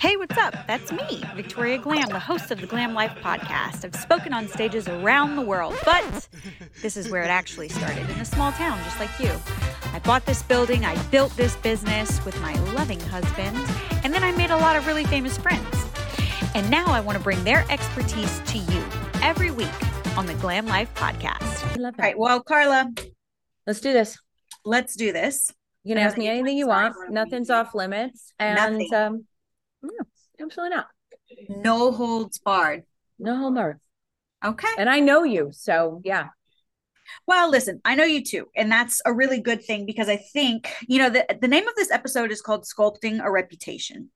Hey, what's up? That's me, Victoria Glam, the host of the Glam Life podcast. I've spoken on stages around the world, but this is where it actually started in a small town just like you. I bought this building, I built this business with my loving husband, and then I made a lot of really famous friends. And now I want to bring their expertise to you every week on the Glam Life podcast. I love All that. right, well, Carla, Let's do this. let's do this. You can I ask me anything you want. Nothing's off limits. And Nothing. um no, absolutely not. No holds barred. No holds barred. Okay. And I know you. So yeah. Well, listen, I know you too, and that's a really good thing because I think, you know, the, the name of this episode is called Sculpting a Reputation.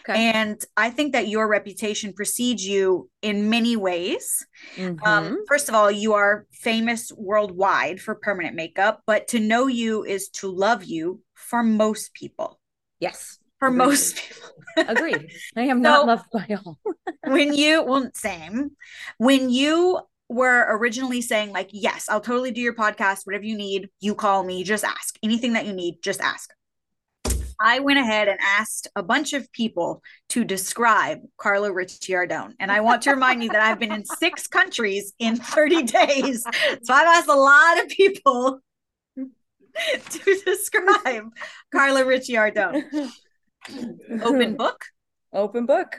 Okay. And I think that your reputation precedes you in many ways. Mhm. Um, first of all, you are famous worldwide for permanent makeup, but to know you is to love you for most people. yes. For Agreed. most people. Agreed. I am not loved by all. when you well same when you were originally saying like yes i'll totally do your podcast whatever you need you call me just ask anything that you need just ask i went ahead and asked a bunch of people to describe carla ricciardone and i want to remind you that i've been in six countries in 30 days so i've asked a lot of people to describe carla ricciardone open book Open book.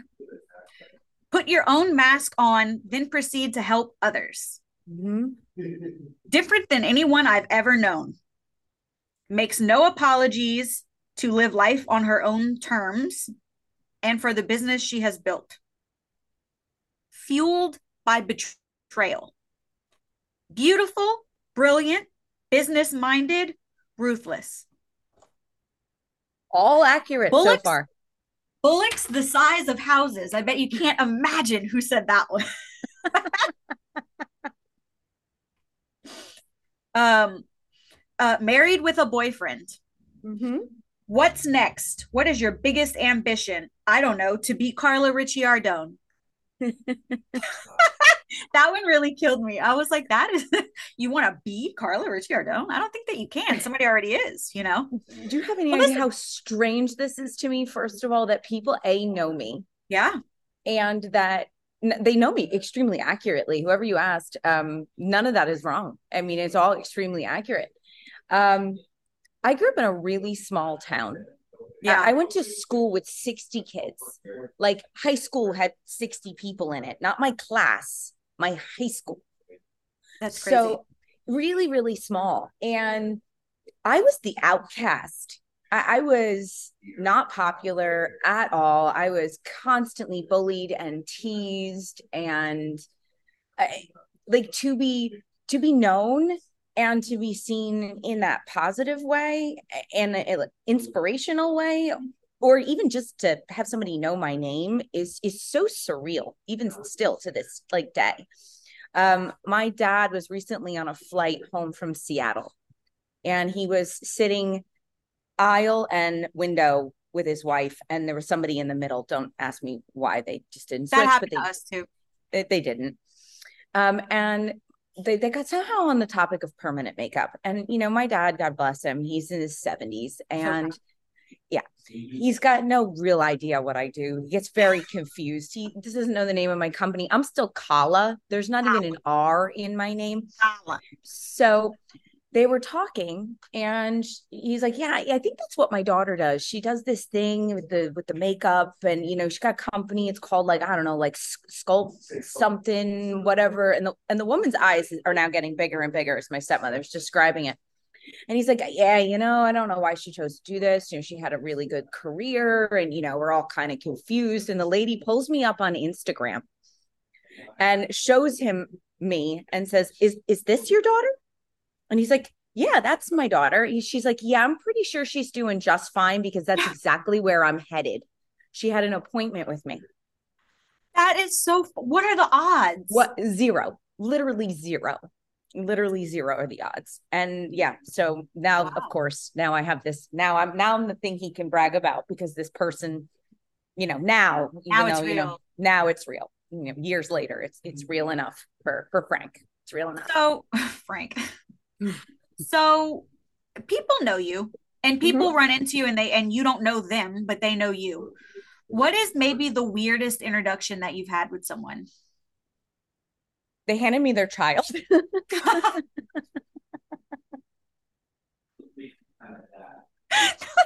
Put your own mask on, then proceed to help others. Mhm. Different than anyone I've ever known. Makes no apologies to live life on her own terms and for the business she has built. Fueled by betrayal. Beautiful, brilliant, business minded, ruthless. All accurate so Bullocks? far. Bullocks the size of houses. I bet you can't imagine who said that one. um, uh, married with a boyfriend. Mm-hmm. What's next? What is your biggest ambition? I don't know. To beat Carla Ricciardone. that one really killed me. I was like, that is you want to be Carla Ricciardone? I don't think that you can. Somebody already is, you know? Do you have any Well, idea how strange this is to me? First of all, that people A know me Yeah. and that they know me extremely accurately. Whoever you asked, um, none of that is wrong. I mean, it's all extremely accurate. Um, I grew up in a really small town. Yeah. I went to school with 60 kids. Like high school had 60 people in it, not my class, my high school. That's crazy. So really, really small. And I was the outcast. I, I was not popular at all. I was constantly bullied and teased and I, like to be to be known and to be seen in that positive way and inspirational way or even just to have somebody know my name is is so surreal even still to this like day. Um my dad was recently on a flight home from seattle and he was sitting aisle and window with his wife and there was somebody in the middle. Don't ask me why they just didn't that switch but happened they to us too. they, they didn't. Um and they, they got somehow on the topic of permanent makeup. And you know my dad god bless him he's in his 70s and yeah. Mm-hmm. He's got no real idea what i do. He gets very confused. He doesn't know the name of my company. I'm still kala. There's not even an r in my name. So they were talking and he's like yeah i think that's what my daughter does. She does this thing with the with the makeup and you know she got a company. It's called like i don't know like sculpt something whatever. And the and the woman's eyes are now getting bigger and bigger as my stepmother's describing it and he's like yeah you know i don't know why she chose to do this you know she had a really good career and you know we're all kind of confused and the lady pulls me up on instagram and shows him me and says is is this your daughter and he's like, Yeah, that's my daughter. He- She's like, Yeah, I'm pretty sure she's doing just fine because that's exactly where I'm headed. She had an appointment with me. That is so. What are the odds? What? Zero. Literally zero. Literally zero are the odds. And yeah, so now, Wow. of course, now I have this. Now I'm now I'm the thing he can brag about because this person, you know, now, Now it's though, you know, now it's real. You know, years later, it's it's real enough for for Frank. It's real enough. So, Frank. so, people know you, and Mm-hmm. people run into you, and they and you don't know them, but they know you. What is maybe the weirdest introduction that you've had with someone? They handed me their child. Not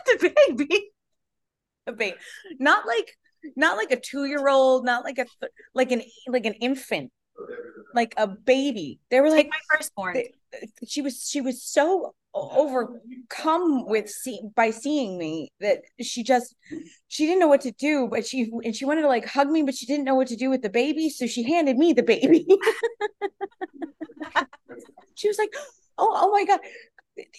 the baby. a baby. Not like not like a two year old, not like a like an like an infant, like a baby. They were like Take my firstborn. they- she was she was so overcome with see by seeing me that she just she didn't know what to do but she and she wanted to like hug me but she didn't know what to do with the baby so she handed me the baby she was like oh oh my god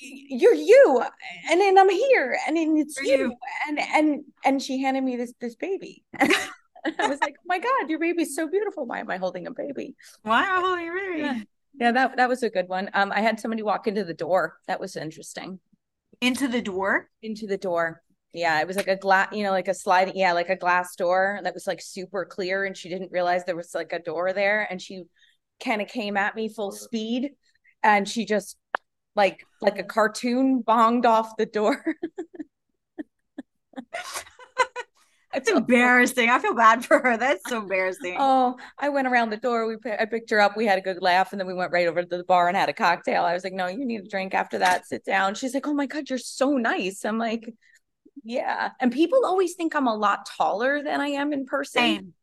you're you and then i'm here and then it's you. you. and and and she handed me this this baby i was like oh my god your baby's so beautiful why am i holding a baby wow, you're really yeah. Yeah that that was a good one. Um i had somebody walk into the door. That was interesting. Into the door. into the door. Yeah it was like a glass you know like a slide yeah like a glass door that was like super clear and she didn't realize there was like a door there and she kind of came at me full speed and she just like like a cartoon bonged off the door That's embarrassing. I feel bad for her. That's so embarrassing. Oh, I went around the door. We I picked her up. We had a good laugh, and then we went right over to the bar and had a cocktail. I was like, "No, you need a drink after that. Sit down." She's like, "Oh my god, you're so nice." I'm like, "Yeah." And people always think I'm a lot taller than I am in person. Same.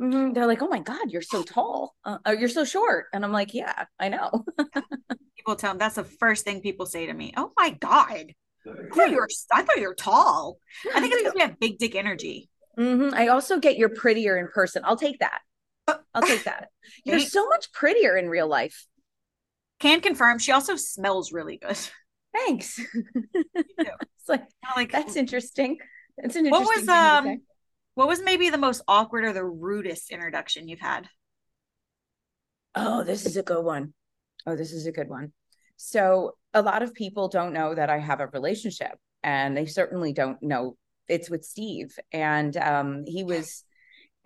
Mhm. They're like, "Oh my god, you're so tall. Uh, oh, you're so short." And I'm like, "Yeah, I know." People tell them that's the first thing people say to me. Oh my god. I thought you were I thought you were tall. I think it's because we have big dick energy. Mhm. I also get you're prettier in person. I'll take that. I'll take that. You're so much prettier in real life. Can confirm she also smells really good. Thanks. it's like like that's interesting. That's an what was thing to say. um what was maybe the most awkward or the rudest introduction you've had? Oh, this is a good one. Oh, this is a good one. So, a lot of people don't know that I have a relationship, and they certainly don't know it's with Steve. And um, he was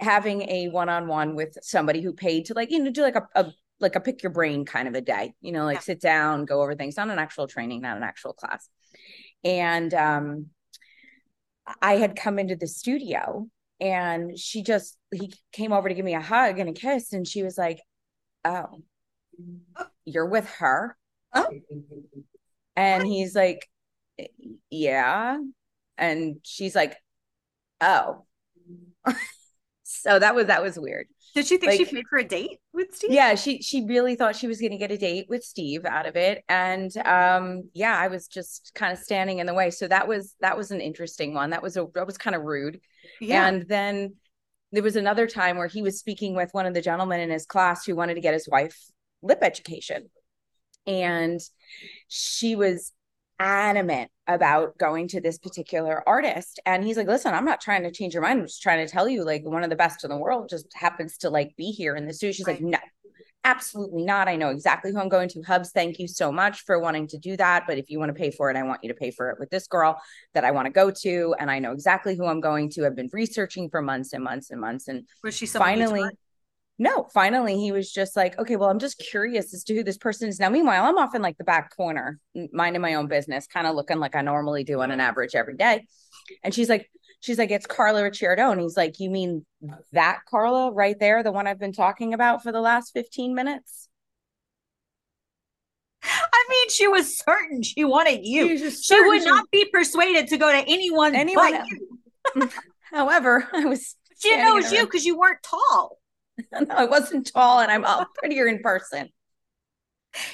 having a one-on-one with somebody who paid to like you know do like a, a like a pick your brain kind of a day. You know, like Yeah. sit down, go over things, not an actual training, not an actual class. And um, I had come into the studio, and she just he came over to give me a hug and a kiss, and she was like, "Oh." you're with her Oh. and he's like yeah and she's like oh so that was that was weird Did she think she paid for a date with Steve? yeah she she really thought she was going to get a date with steve out of it and um yeah i was just kind of standing in the way so that was that was an interesting one that was a that was kind of rude Yeah. and then there was another time where he was speaking with one of the gentlemen in his class who wanted to get his wife lip education. And she was adamant about going to this particular artist. And he's like, listen, I'm not trying to change your mind. I'm just trying to tell you, like, one of the best in the world just happens to like be here in the studio. She's like, no, absolutely not. I know exactly who I'm going to. Hubs, thank you so much for wanting to do that. But if you want to pay for it, I want you to pay for it with this girl that I want to go to. And I know exactly who I'm going to. I've been researching for months and months and months. And was she finally? No, finally, he was just like, okay, well, I'm just curious as to who this person is. Now, meanwhile, I'm off in like the back corner, minding my own business, kind of looking like I normally do on an average every day. And she's like, she's like, it's Carla Ricciardo. And he's like, you mean that Carla right there, the one I've been talking about for the last 15 minutes? I mean, she was certain she wanted you. She would not be persuaded to go to anyone, Anyone but you. However, I was, She didn't know was you because you weren't tall. no, I wasn't tall and I'm uh, prettier in person.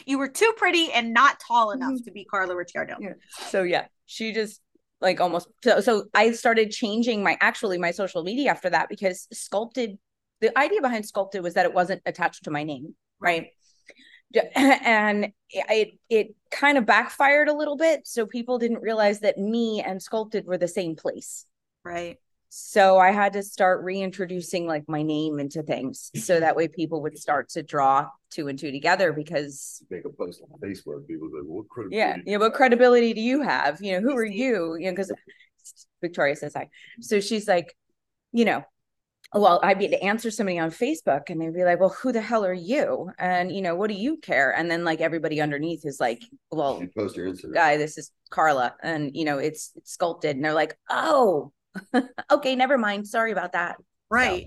You were too pretty and not tall enough Mhm. to be Carla Ricciardo. Yeah. So yeah, she just like almost so so I started changing my actually my social media after that because sculpted the idea behind sculpted was that it wasn't attached to my name, right? And it it kind of backfired a little bit. So people didn't realize that me and sculpted were the same place. Right. So I had to start reintroducing like my name into things so that way people would start to draw two and two together because make a post on Facebook, people say, well, what credibility? yeah yeah what credibility do you have? You know who are you? You know because victoria says hi. So she's like you know well i'd be to answer somebody on facebook and they'd be like well who the hell are you? And you know what do you care and then like everybody underneath is like well You post your Instagram. guy this is carla. And you know it's, it's sculpted and they're like oh okay, never mind. Sorry about that. Right.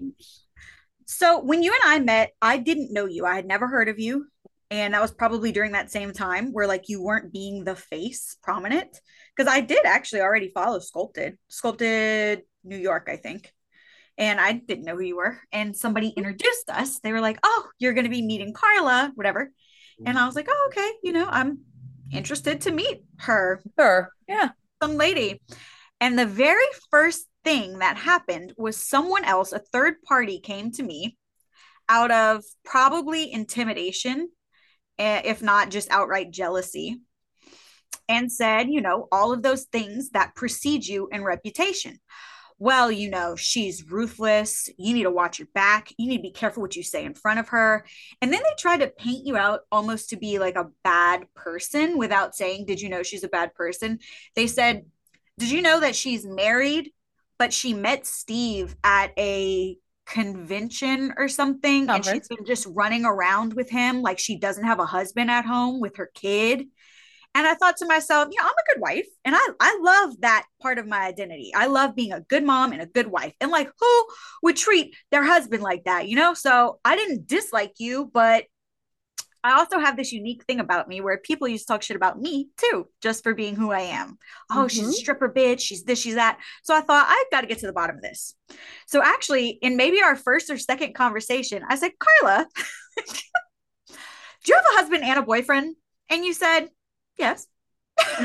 So. so when you and I met, I didn't know you. I had never heard of you. And that was probably during that same time where like you weren't being the face prominent. Because I did actually already follow Sculpted, Sculpted New York, I think. And I didn't know who you were. And somebody introduced us. They were like, oh, you're going to be meeting Carla, whatever. And I was like, oh, okay. You know, I'm interested to meet her. Her. Yeah. Some lady. And the very first thing that happened was someone else, a third party, came to me out of probably intimidation, eh, if not just outright jealousy, and said, you know, all of those things that precede you in reputation well, you know, she's ruthless. You need to watch your back. You need to be careful what you say in front of her. And then they try to paint you out almost to be like a bad person without saying, Did you know she's a bad person? They said, Did you know that she's married, but she met Steve at a convention or something and she's been just running around with him like she doesn't have a husband at home with her kid and I thought to myself, you know, I'm a good wife. And I, I love that part of my identity. I love being a good mom and a good wife. And like, who would treat their husband like that, you know? So I didn't dislike you, but I also have this unique thing about me where people used to talk shit about me too, just for being who I am. Oh, mm-hmm. she's a stripper bitch. She's this, she's that. So I thought, I've got to get to the bottom of this. So actually, in maybe our first or second conversation, I said, Carla, do you have a husband and a boyfriend? And you said, Yes.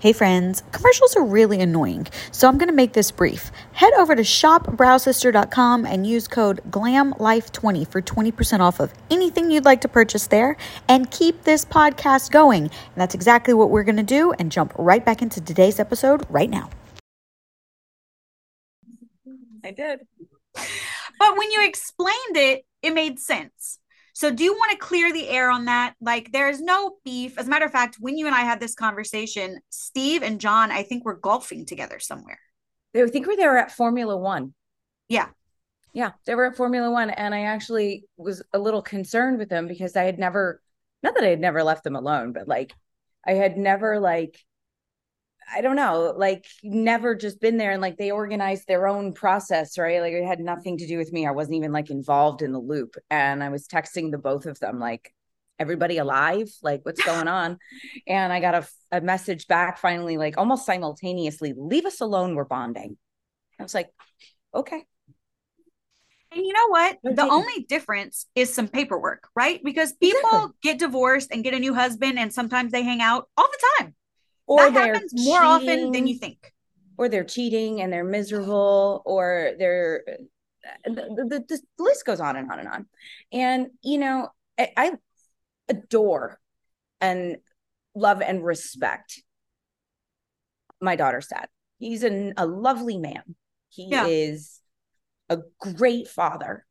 Hey friends, commercials are really annoying, so I'm going to make this brief. Head over to shopbrowsister.com and use code GLAMLIFE20 for 20% off of anything you'd like to purchase there and keep this podcast going. And that's exactly what we're going to do and jump right back into today's episode right now. I did. But when you explained it, it made sense. So do you want to clear the air on that? Like there is no beef. As a matter of fact, when you and I had this conversation, Steve and John, I think were golfing together somewhere. I think we they were at Formula One. Yeah. Yeah, they were at Formula One. And I actually was a little concerned with them because I had never, not that I had never left them alone, but like I had never like I don't know, like never just been there and like they organized their own process, right? Like it had nothing to do with me. I wasn't even like involved in the loop. And I was texting the both of them, like, everybody alive? Like, what's going on? And I got a, a message back finally, like almost simultaneously, leave us alone. We're bonding. I was like, okay. And you know what? The only difference is some paperwork, right? Because people exactly. get divorced and get a new husband, and sometimes they hang out all the time or that happens more cheating, often than you think. Or they're cheating and they're miserable or they're the, the, the, list goes on and on and on. And you know I, I adore and love and respect my daughter's dad. He's an, a lovely man. He yeah. is a great father.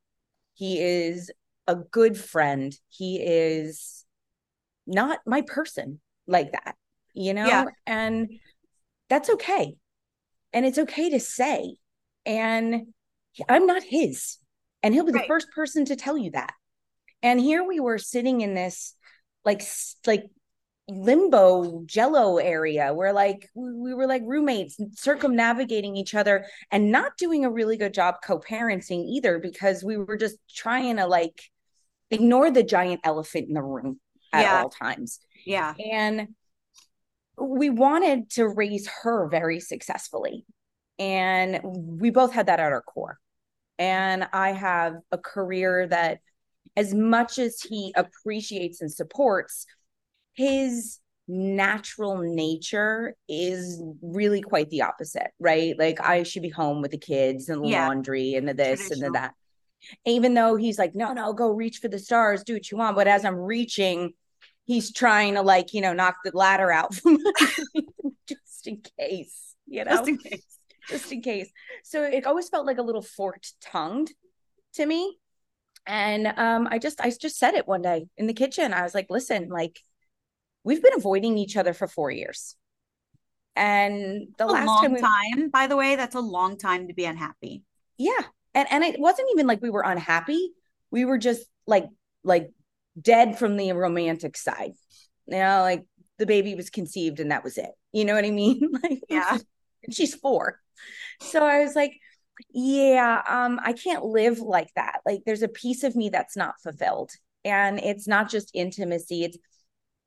He is a good friend. He is not my person like that you know? Yeah. And that's okay. And it's okay to say. And I'm not his. And he'll be right. the first person to tell you that. And here we were sitting in this like like limbo jello area where like we were like roommates circumnavigating each other and not doing a really good job co-parenting either because we were just trying to like ignore the giant elephant in the room at yeah. all times yeah and we wanted to raise her very successfully. And we both had that at our core. And I have a career that, as much as he appreciates and supports, his natural nature is really quite the opposite, right? Like I should be home with the kids and the yeah. laundry and the this and the that. Even though he's like, no, no, go reach for the stars, do what you want. But as I'm reaching, he's trying to like you know knock the ladder out just in case you know? just in case. Just in case. So it always felt like a little forked tongued to me. And um i just i just said it one day in the kitchen. I was like listen like we've been avoiding each other for four years. And the last long time, we... time by the way. That's a long time to be unhappy. Yeah. And and it wasn't even like we were unhappy. We were just like like dead from the romantic side. You know, like the baby was conceived and that was it. You know what I mean? like Yeah. she's four. So I was like, yeah, um, I can't live like that. Like there's a piece of me that's not fulfilled. And it's not just intimacy, it's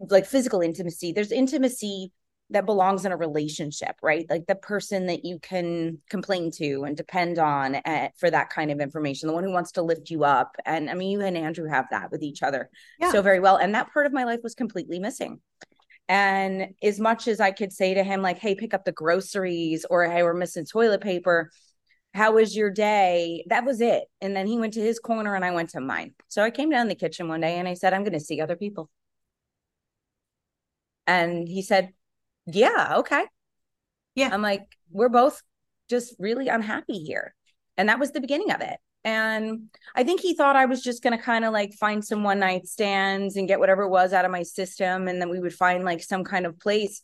like physical intimacy. There's intimacy that belongs in a relationship, right? Like the person that you can complain to and depend on at, for that kind of information, the one who wants to lift you up. And I mean, you and Andrew have that with each other Yeah. so very well. And that part of my life was completely missing. And as much as I could say to him, like, hey, pick up the groceries, or hey, we're missing toilet paper. How was your day? That was it. And then he went to his corner and I went to mine. So I came down the kitchen one day and I said, I'm going to see other people. And he said, Yeah, okay. Yeah. I'm like, We're both just really unhappy here. And that was the beginning of it. And I think he thought I was just going to kind of like find some one night stands and get whatever it was out of my system. And then we would find like some kind of place.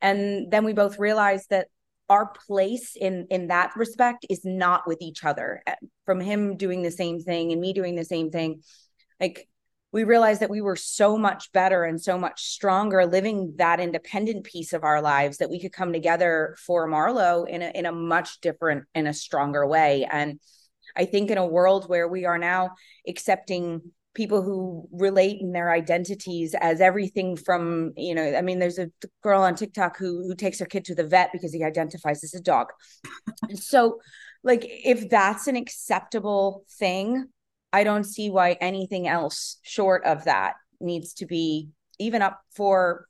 And then we both realized that our place in in that respect is not with each other Uh, from him doing the same thing and me doing the same thing like we realized that we were so much better and so much stronger living that independent piece of our lives that we could come together for Marlo in a in a much different in a stronger way. And I think in a world where we are now accepting people who relate in their identities as everything from you know i mean there's a girl on tiktok who who takes her kid to the vet because he identifies as a dog. So like if that's an acceptable thing i don't see why anything else short of that needs to be even up for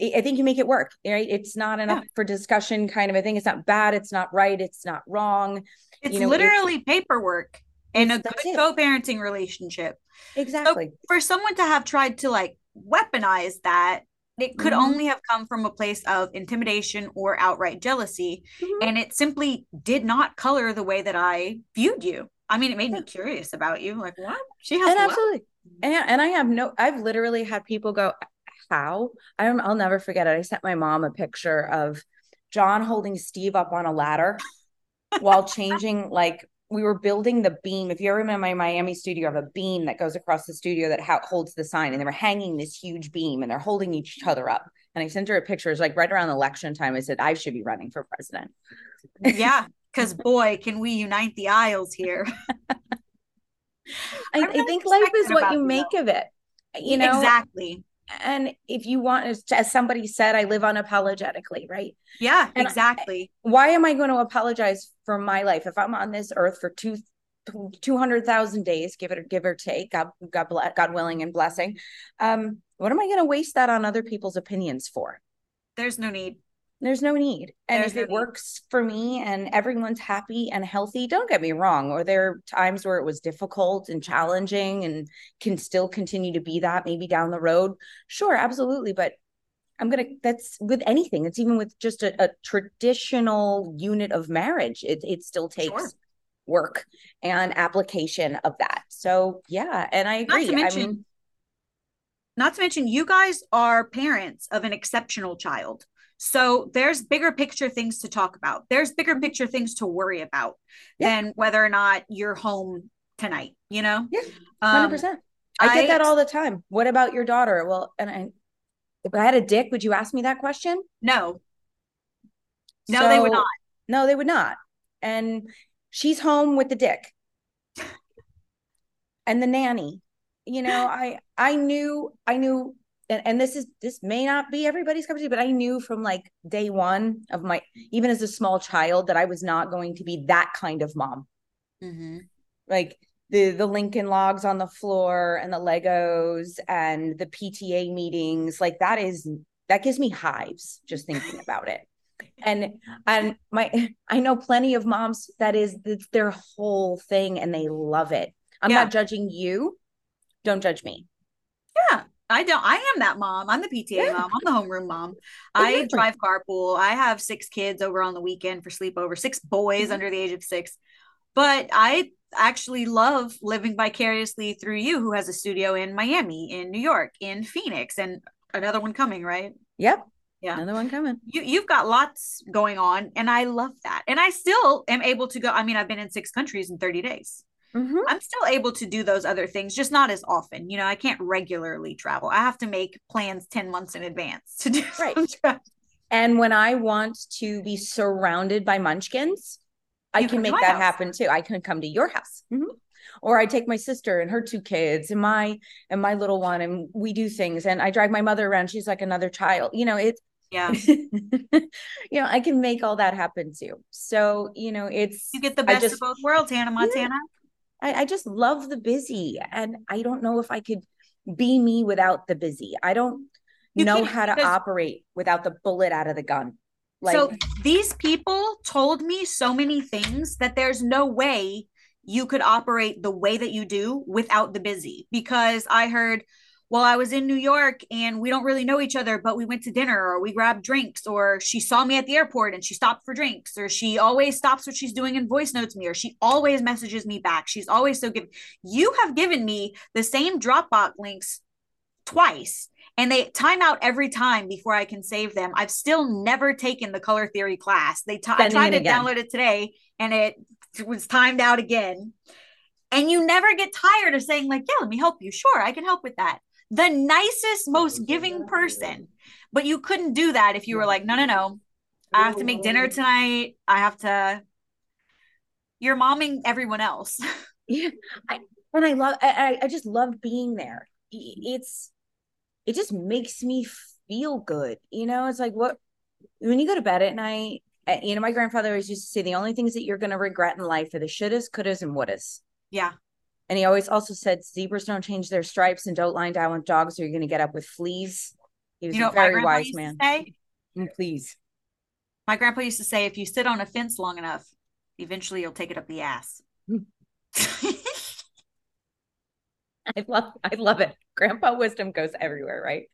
I I think you make it work, right? It's not enough for discussion kind of a thing. It's not bad. It's not right. It's not wrong. It's You know, literally paperwork in a good it. co-parenting relationship. Exactly. For someone to have tried to like weaponize that, it could Mhm. only have come from a place of intimidation or outright jealousy. Mhm. And it simply did not color the way that I viewed you. I mean, it made me curious about you. Like, what? She has and absolutely. And, and i have no i've literally had people go how? I'm, i'll never forget it. I sent my mom a picture of john holding steve up on a ladder while changing like we were building the beam. If you ever remember my miami studio I have a beam that goes across the studio that ha- holds the sign and they were hanging this huge beam and they're holding each other up. And i sent her a picture it was like right around election time. I said i should be running for president. Yeah. Because boy, can we unite the aisles here. i, I'm I think life is what you make of it you know exactly. and if you want as, somebody said i live unapologetically right Yeah, And I- exactly. why am i going to apologize for my life if i'm on this earth for two 200,000 days give it or give or take god god, god willing and blessing um what am i going to waste that on other people's opinions for There's no need. There's no need. And There's if it need. works for me and everyone's happy and healthy don't get me wrong. Or there are times where it was difficult and challenging and can still continue to be that maybe down the road. Sure absolutely. But i'm gonna that's with anything. It's even with just a, a traditional unit of marriage it, it still takes Sure. work and application of that. So yeah and i Not agree. To i mention, mean not to mention, you guys are parents of an exceptional child. So there's bigger picture things to talk about. There's bigger picture things to worry about Yeah. than whether or not you're home tonight, you know? Yeah, Um, 100% i get I- that all the time what about your daughter well and i if i had a dick would you ask me that question no. No, they would not. No, they would not. And she's home with the dick and the nanny. You know, I I knew I knew and, and this is this may not be everybody's cup of tea, but I knew from like day one of my even as a small child that I was not going to be that kind of mom. Mm-hmm. Like the the Lincoln logs on the floor and the Legos and the PTA meetings, like that is that gives me hives just thinking about it and and my i know plenty of moms that is their whole thing and they love it i'm Yeah. not judging you don't judge me I don't. I am that mom. I'm the PTA Yeah. mom. I'm the homeroom mom. I drive carpool. I have six kids over on the weekend for sleepover. Six boys Mhm. under the age of six. But I actually love living vicariously through you, who has a studio in Miami, in New York, in Phoenix, and another one coming. Right? yep Yeah. another one coming You you've got lots going on, and I love that. And I still am able to go. I mean, I've been in six countries in 30 days. Mhm. I'm still able to do those other things, just not as often. You know, I can't regularly travel. I have to make plans 10 months in advance to do Right. And when I want to be surrounded by munchkins, I can make that house. happen too. I can come to your house. Mhm. Or I take my sister and her two kids and my and my little one and we do things and I drag my mother around. She's like another child. You know, it's Yeah. you know, I can make all that happen too. So, you know, it's You get the best just- of both worlds, Hannah Montana. I, I just love the busy and I don't know if I could be me without the busy. I don't You know how to operate without the bullet out of the gun. Like so these people told me so many things that there's no way you could operate the way that you do without the busy because I heard well I was in New York and we don't really know each other but we went to dinner or we grabbed drinks or she saw me at the airport and she stopped for drinks or she always stops what she's doing and voice notes me or she always messages me back she's always so good you have given me the same Dropbox links twice and they time out every time before I can save them. I've still never taken the color theory class. They t- I tried to again. download it today and it was timed out again. And you never get tired of saying like, "Yeah, let me help you." Sure, I can help with that. The nicest, most giving person. But you couldn't do that if you were like, "No, no, no. I have to make dinner tonight. I have to You're momming everyone else. yeah I, and i love I, I just love being there it's it just makes me feel good you know it's like what when you go to bed at night uh, you know my grandfather always used to say the only things that you're going to regret in life are the shouldas couldas and wouldas yeah. And he always also said zebras don't change their stripes and don't lie down with dogs or you're going to get up with fleas he was You know a very wise man say? Mm, please My grandpa used to say, if you sit on a fence long enough, eventually you'll take it up the ass. i love i love it grandpa wisdom goes everywhere right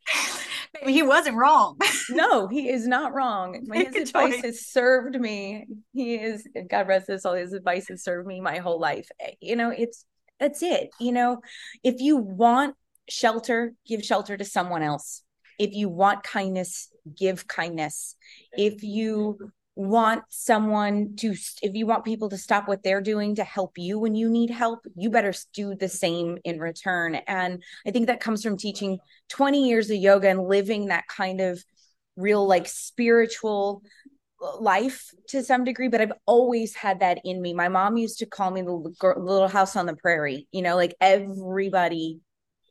Maybe he wasn't wrong. no, he is not wrong. My- His advice choice. has served me. He is God rest his soul. His advice has served me my whole life. Eh, You know, it's that's it. You know, if you want shelter, give shelter to someone else. If you want kindness, give kindness. If you want someone to if you want people to stop what they're doing to help you when you need help you better do the same in return and i think that comes from teaching 20 years of yoga and living that kind of real like spiritual life to some degree but i've always had that in me. My mom used to call me the little house on the prairie you know like everybody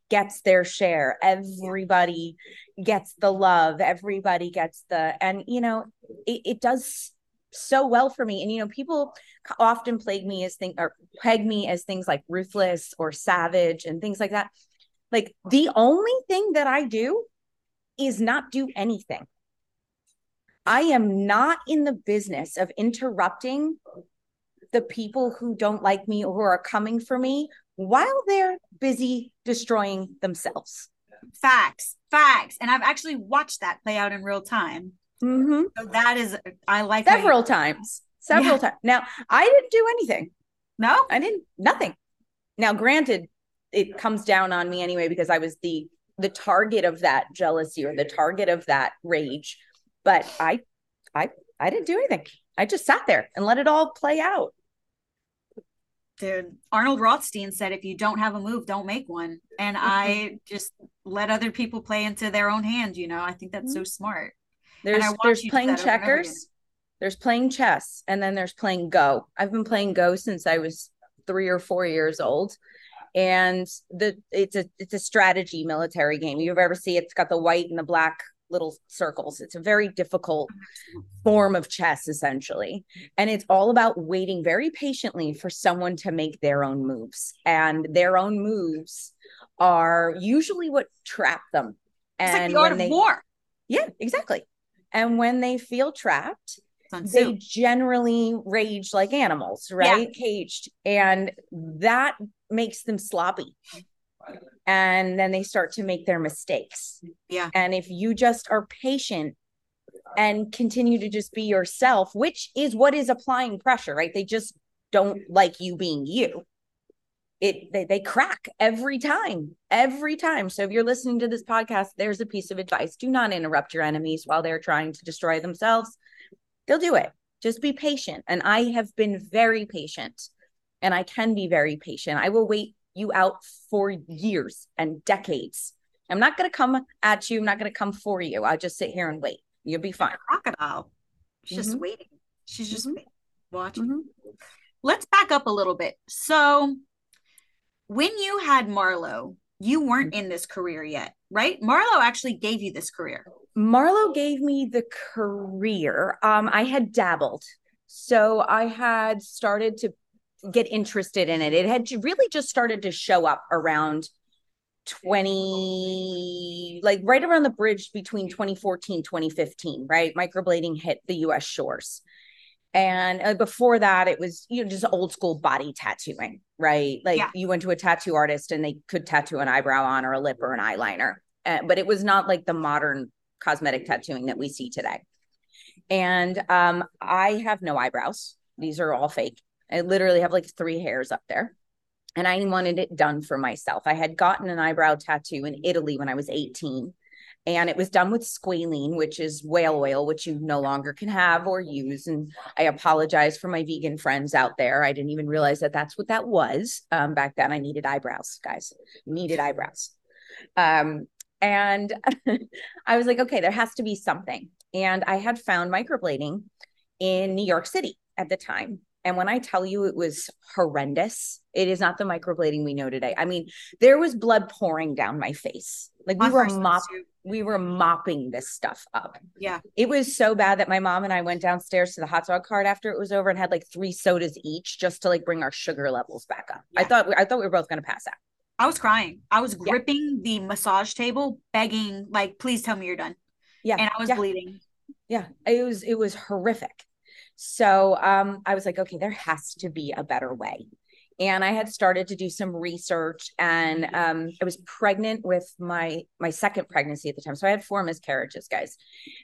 gets their share. Everybody gets the love. Everybody gets the and you know it, it does so well for me. And you know people often plague me as thing or peg me as things like ruthless or savage and things like that. Like the only thing that i do is not do anything i am not in the business of interrupting the people who don't like me or who are coming for me while they're busy destroying themselves facts, facts. And I've actually watched that play out in real time. mm-hmm. So that is, I like several times several Yeah. times now i didn't do anything No, I didn't nothing. Now, granted, it comes down on me anyway because I was the the target of that jealousy or the target of that rage. But I I I didn't do anything. I just sat there and let it all play out. dude. Arnold Rothstein said, if you don't have a move, don't make one. And mm-hmm. I just let other people play into their own hand. You know, I think that's so mm-hmm. smart. There's there's playing that over and over again. checkers, there's playing chess, and then there's playing Go. I've been playing Go since I was three or four years old. And the it's a it's a strategy military game. You've ever see it's got the white and the black little circles. It's a very difficult form of chess essentially. And it's all about waiting very patiently for someone to make their own moves. And their own moves are usually what trap them. It's like the art when of they war. yeah, exactly. And when they feel trapped, they generally rage like animals, right? Caged. And that makes them sloppy. And then they start to make their mistakes. Yeah. And if you just are patient and continue to just be yourself, which is what is applying pressure, right? They just don't like you being you. It they, they crack every time, every time. So if you're listening to this podcast, there's a piece of advice. Do not interrupt your enemies while they're trying to destroy themselves. They'll do it. Just be patient. And I have been very patient and I can be very patient. I will wait you out for years and decades. I'm not going to come at you. I'm not going to come for you. I'll just sit here and wait. You'll be fine. Crocodile. She's just Mhm. waiting. She's just Mhm. waiting, watching. Mhm. Let's back up a little bit. So, when you had Marlo, you weren't Mm-hmm. in this career yet, right? Marlo actually gave you this career. Marlo gave me the career. Um, I had dabbled. So I had started to get interested in it. It had really just started to show up around 20 like right around the bridge between 2014 2015 right? Microblading hit the us shores. And uh, before that it was you know just old school body tattooing right? Like Yeah. you went to a tattoo artist and they could tattoo an eyebrow on or a lip or an eyeliner. Uh, but it was not like the modern cosmetic tattooing that we see today. And um i have no eyebrows. These are all fake i literally have like three hairs up there and I wanted it done for myself. I had gotten an eyebrow tattoo in Italy when I was 18, and it was done with squalene, which is whale oil, which you no longer can have or use. And I apologize for my vegan friends out there. I didn't even realize that that's what that was. Um, back then, I needed eyebrows, guys, needed eyebrows. Um, and I was like, okay, there has to be something. And I had found microblading in New York City at the time. And when I tell you it was horrendous, it is not the microblading we know today. I mean, there was blood pouring down my face. Like we were first mop, tattoo. we were mopping this stuff up. Yeah. It was so bad that my mom and I went downstairs to the hot dog cart after it was over and had like three sodas each just to like bring our sugar levels back up. I thought we, I thought we were both going to pass out. I was crying. I was Yeah. gripping the massage table, begging, like, please tell me you're done. Yeah. And I was yeah. bleeding. yeah it was it was horrific so um i was like okay there has to be a better way. And i had started to do some research and um i was pregnant with my my second pregnancy at the time. So i had four miscarriages guys.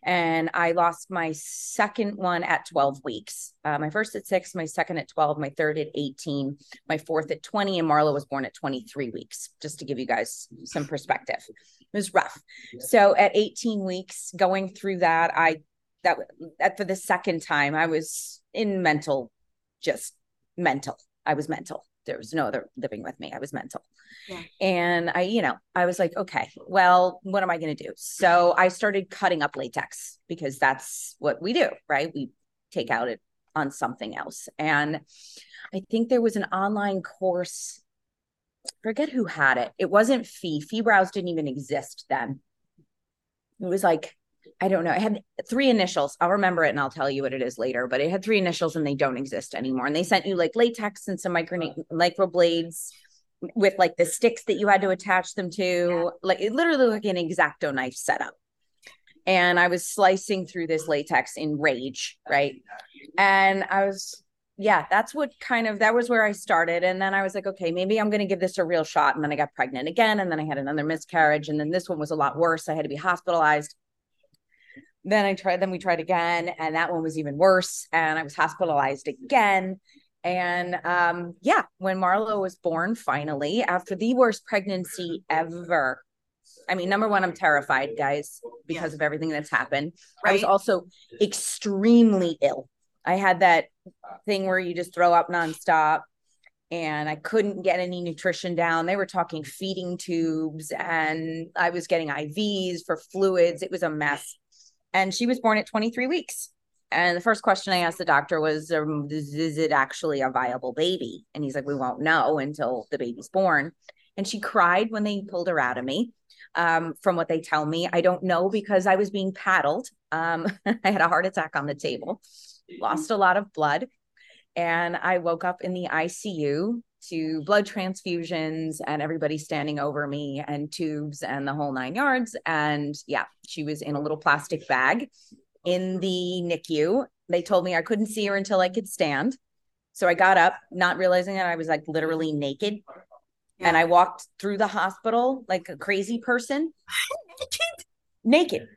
And i lost my second one at 12 weeks. Uh, my first at six my second at 12 my third at 18 my fourth at 20 and marla was born at 23 weeks. Just to give you guys some perspective. It was rough. So at 18 weeks going through that i that that for the second time i was in mental just mental. I was mental. There was no other living with me. I was mental. Yeah. and i you know i was like okay well what am i going to do? So i started cutting up latex because that's what we do right? We take out it on something else. And i think there was an online course forget who had it. It wasn't Phi. Fee brows didn't even exist then. It was like I don't know. It had three initials. I'll remember it and I'll tell you what it is later, but it had three initials and they don't exist anymore. And they sent you like latex and some micro microblades with like the sticks that you had to attach them to. Like it literally like an exacto knife setup. And I was slicing through this latex in rage, right? And I was yeah, that's what kind of that was where I started. And then I was like, okay, maybe I'm going to give this a real shot. And then I got pregnant again. And then I had another miscarriage. And then this one was a lot worse. I had to be hospitalized. Then I tried, then we tried again. And that one was even worse. And I was hospitalized again. And um, yeah, when Marlo was born, finally, after the worst pregnancy ever. I mean, number one, I'm terrified, guys, because of everything that's happened. I was also extremely ill. I had that thing where you just throw up nonstop and I couldn't get any nutrition down. They were talking feeding tubes and I was getting IVs for fluids. It was a mess. And she was born at 23 weeks. And the first question I asked the doctor was, um, is, it actually a viable baby? And he's like, we won't know until the baby's born. And she cried when they pulled her out of me. Um, from what they tell me, I don't know because I was being paddled. Um, I had a heart attack on the table, lost a lot of blood, and I woke up in the ICU to blood transfusions and everybody standing over me and tubes and the whole nine yards. And yeah, she was in a little plastic bag in the NICU. They told me I couldn't see her until I could stand. So I got up, not realizing that I was like literally naked. And I walked through the hospital like a crazy person, naked, naked.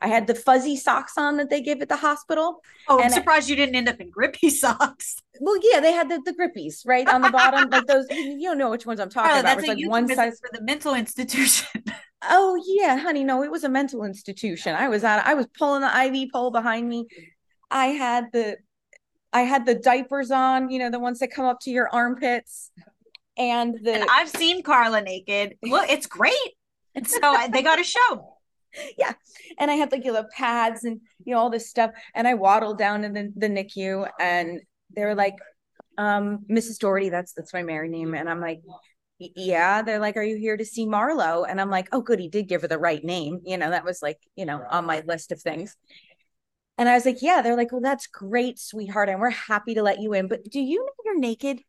I had the fuzzy socks on that they give at the hospital. Oh, I'm And I- surprised you didn't end up in grippy socks. Well, yeah, they had the, the grippies right on the bottom, like those. You don't know which ones I'm oh, talking Carla, about. that's like one size. for the mental institution. Oh yeah, honey, no, it was a mental institution. I was at. I was pulling the IV pole behind me. I had the I had the diapers on, you know, the ones that come up to your armpits. And the And I've seen Carla naked. Well, it's great. And so they got a show. yeah. And I had like, you know, pads and, you know, all this stuff. And I waddled down in the, the NICU and they were like, um, Mrs. Doherty, that's, that's my married name. And I'm like, yeah. They're like, are you here to see Marlo? And I'm like, oh, good. He did give her the right name. You know, that was like, you know, on my list of things. And I was like, yeah. They're like, well, that's great, sweetheart. And we're happy to let you in. But do you know you're naked?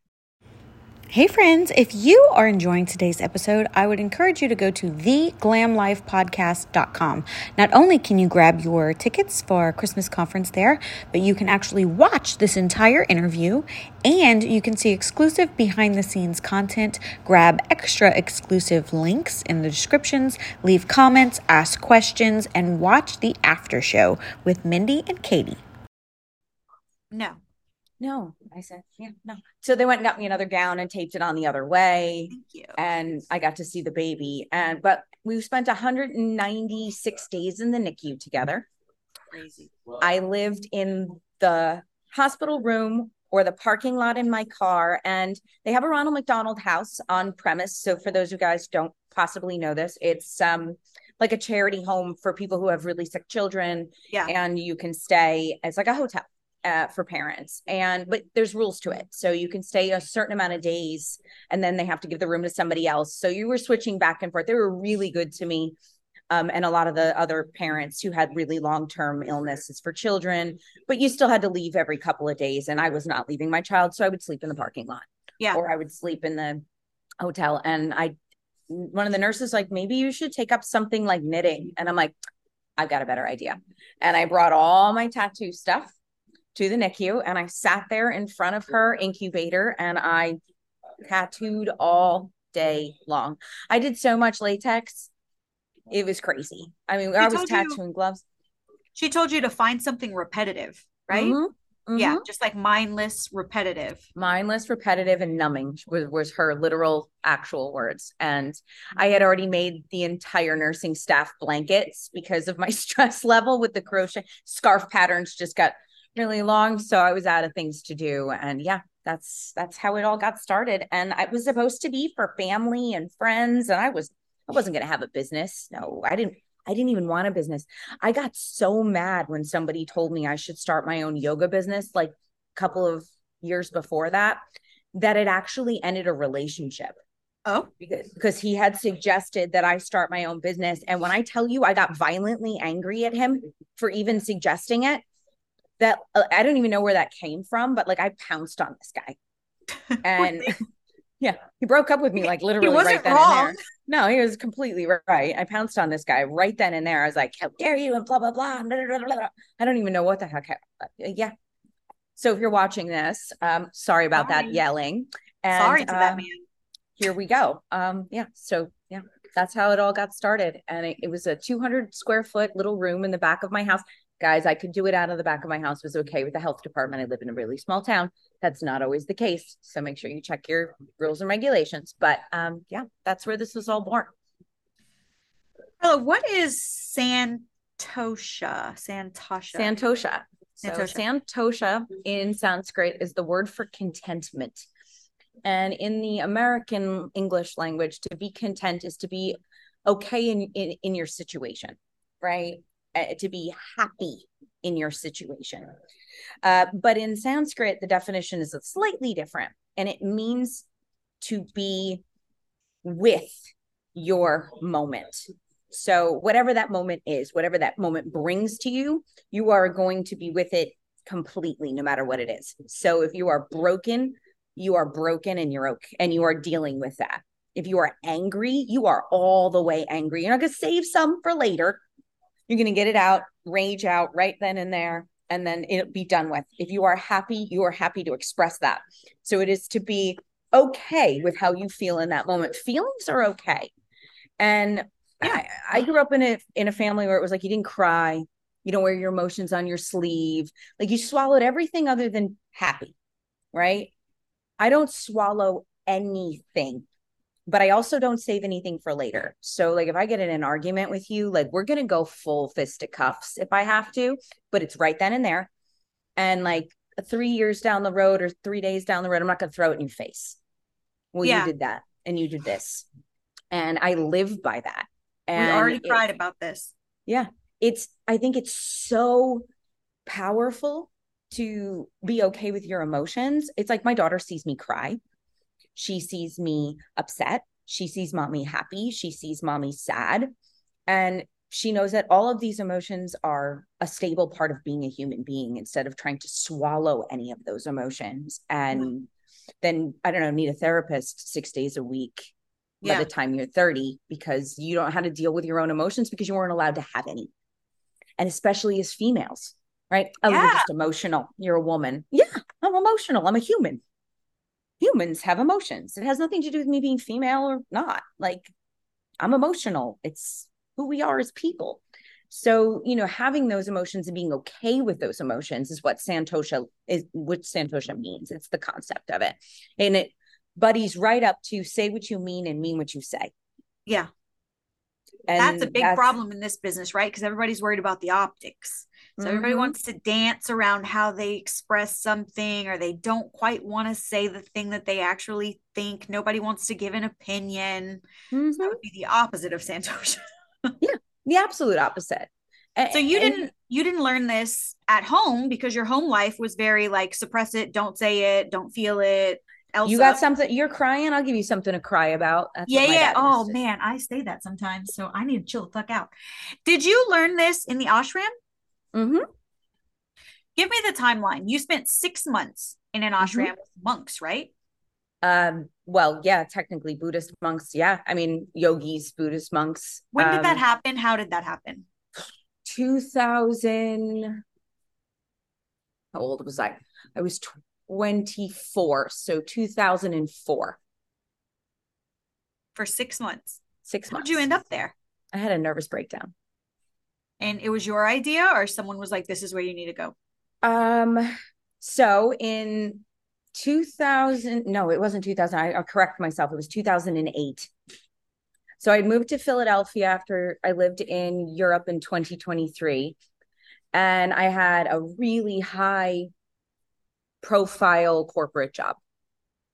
Hey, friends, if you are enjoying today's episode, I would encourage you to go to theglamlifepodcast.com. Not only can you grab your tickets for our Christmas conference there, but you can actually watch this entire interview and you can see exclusive behind the scenes content, grab extra exclusive links in the descriptions, leave comments, ask questions, and watch the after show with Mindy and Katie. No. No. I said, yeah, no. So they went and got me another gown and taped it on the other way. Thank you. and I got to see the baby. And but we spent 196 days in the NICU together. Crazy. I lived in the hospital room or the parking lot in my car, and they have a Ronald McDonald House on premise. So for those of you guys don't possibly know this, it's um like a charity home for people who have really sick children, Yeah. and you can stay as like a hotel uh, for parents. And but there's rules to it. So you can stay a certain amount of days and then they have to give the room to somebody else. So you were switching back and forth. They were really good to me um, and a lot of the other parents who had really long-term illnesses for children but you still had to leave every couple of days and i was not leaving my child so i would sleep in the parking lot. Yeah. or i would sleep in the hotel and i one of the nurses like maybe you should take up something like knitting. And i'm like i've got a better idea. And i brought all my tattoo stuff to the NICU and I sat there in front of her incubator and I tattooed all day long. I did so much latex. It was crazy. I mean, I was told you- tattooing gloves. She told you to find something repetitive, right? Mhm, Yeah, mhm. just like mindless, repetitive. Mindless, repetitive, and numbing was, was her literal actual words. And I had already made the entire nursing staff blankets because of my stress level with the crochet scarf patterns just got really long. So I was out of things to do. And yeah, that's that's how it all got started. And it was supposed to be for family and friends. And I was I wasn't gonna have a business. No, I didn't I didn't even want a business. I got so mad when somebody told me I should start my own yoga business like a couple of years before that, that it actually ended a relationship Oh, because because he had suggested that I start my own business. And when I tell you I got violently angry at him for even suggesting it, that uh, I don't even know where that came from, but like I pounced on this guy. And yeah, he broke up with me like literally wasn't right then wrong. and there. No, he was completely right. I pounced on this guy right then and there. I was like, "How dare you?" and blah blah blah. blah, blah, blah. I don't even know what the heck. I, yeah. So if you're watching this, um, sorry about that yelling. And, sorry to that uh, man. here we go. Um, yeah. So yeah, that's how it all got started. And it, it was a 200 square foot little room in the back of my house. Guys, I could do it out of the back of my house. Was okay with the health department. I live in a really small town. That's not always the case. So make sure you check your rules and regulations. But um, yeah, that's where this was all born. Carla, what is Santosha? Santosha. Santosha. So Santosha. Santosha in Sanskrit is the word for contentment. And in the American English language, to be content is to be okay in in, in your situation, right? Uh, to be happy in your situation. Uh, but in Sanskrit, the definition is slightly different, and it means to be with your moment. So, whatever that moment is, whatever that moment brings to you, you are going to be with it completely, no matter what it is. So, if you are broken, you are broken and you're okay, and you are dealing with that. If you are angry, you are all the way angry. You're not going to save some for later. You're going to get it out, rage out right then and there, and then it'll be done with. If you are happy, you are happy to express that. So, it is to be okay with how you feel in that moment. Feelings are okay. And I, I grew up in a in a family where it was like you didn't cry, you don't wear your emotions on your sleeve, like you swallowed everything other than happy, right? I don't swallow anything, but I also don't save anything for later. So like if I get in an argument with you, like we're gonna go full fisticuffs if I have to, but it's right then and there. And like three years down the road or three days down the road, I'm not going to throw it in your face. Well, Yeah. you did that and you did this. And I live by that. And we already it- cried about this. yeah. It's, I think it's so powerful to be okay with your emotions. It's like my daughter sees me cry. She sees me upset. She sees mommy happy. She sees mommy sad. And she knows that all of these emotions are a stable part of being a human being instead of trying to swallow any of those emotions. And then, I don't know, need a therapist six days a week by the time you're 30 because you don't know how to deal with your own emotions because you weren't allowed to have any. And especially as females, right? Oh, you're just emotional. You're a woman. Yeah, I'm emotional. I'm a human. Humans have emotions. It has nothing to do with me being female or not. Like, I'm emotional. It's who we are as people. So, you know, having those emotions and being okay with those emotions is what Santosha is, which Santosha means. It's the concept of it. And it buddies right up to say what you mean and mean what you say. Yeah. And that's a big that's- problem in this business, right? Because everybody's worried about the optics. So everybody Mhm. wants to dance around how they express something, or they don't quite want to say the thing that they actually think. Nobody wants to give an opinion. Mhm. That would be the opposite of Santosha. Yeah, the absolute opposite. So you and- didn't you didn't learn this at home because your home life was very like suppress it, don't say it, don't feel it. Elsa. you got something you're crying i'll give you something to cry about That's Yeah, yeah. Oh to- man, I say that sometimes, so I need to chill the fuck out. Did you learn this in the ashram? Mm Mhm. Give me the timeline. You spent six months in an Mhm. ashram with monks, right? um well yeah technically buddhist monks yeah i mean yogis buddhist monks When did that Um, happen? How did that happen? 2000 how old was i i was 24 so 2004 For six months. six How months did you end up there? i had a nervous breakdown And it was your idea, or someone was like, "This is where you need to go." Um, so in 2000, no, it wasn't 2000. I, I'll correct myself. It was 2008. So I moved to Philadelphia after I lived in Europe in 2023. And I had a really high profile corporate job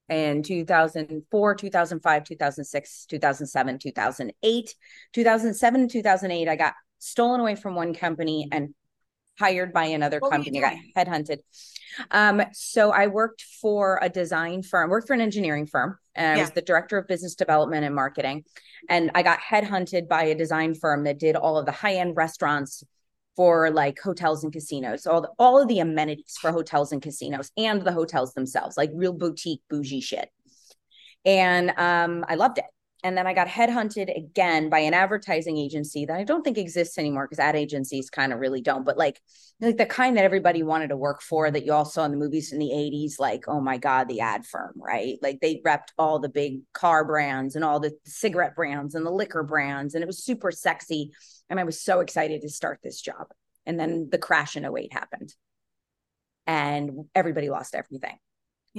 in 2004, 2005, 2006, 2007, 2008. 2007 and 2008, I got stolen away from one company and hired by another What company. I got headhunted. Um, so I worked for a design firm, worked for an engineering firm, and I was the director of business development and marketing. And I got headhunted by a design firm that did all of the high-end restaurants for like hotels and casinos, all the, all of the amenities for hotels and casinos and the hotels themselves, like real boutique bougie shit. And um, I loved it. And then I got headhunted again by an advertising agency that I don't think exists anymore because ad agencies kind of really don't, but like like the kind that everybody wanted to work for that you all saw in the movies in the 80s, like, oh my God, the ad firm, right? Like they repped all the big car brands and all the cigarette brands and the liquor brands. And it was super sexy. And I was so excited to start this job. And then the crash in 08 happened. And everybody lost everything.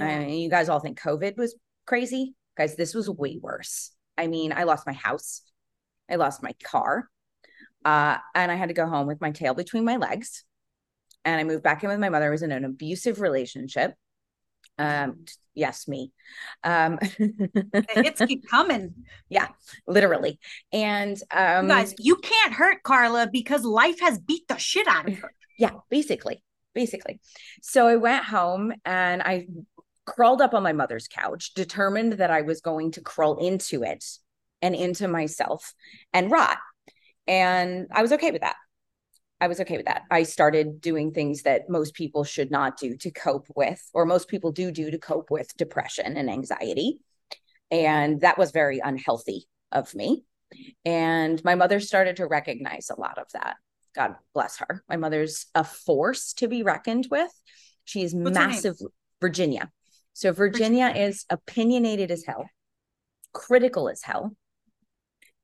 I mean, you guys all think COVID was crazy. Guys, this was way worse. I mean, I lost my house, I lost my car, uh, and I had to go home with my tail between my legs. And I moved back in with my mother. I was in an abusive relationship. Um, yes, me. Um, The hits keep coming. Yeah, literally. And um, you guys, you can't hurt Carla because life has beat the shit out of her. yeah basically basically so i went home and i crawled up on my mother's couch determined that i was going to crawl into it and into myself and rot and i was okay with that i was okay with that i started doing things that most people should not do to cope with or most people do do to cope with depression and anxiety and that was very unhealthy of me and my mother started to recognize a lot of that God bless her. My mother's a force to be reckoned with. She is What's massive. Virginia. So Virginia is opinionated as hell, critical as hell.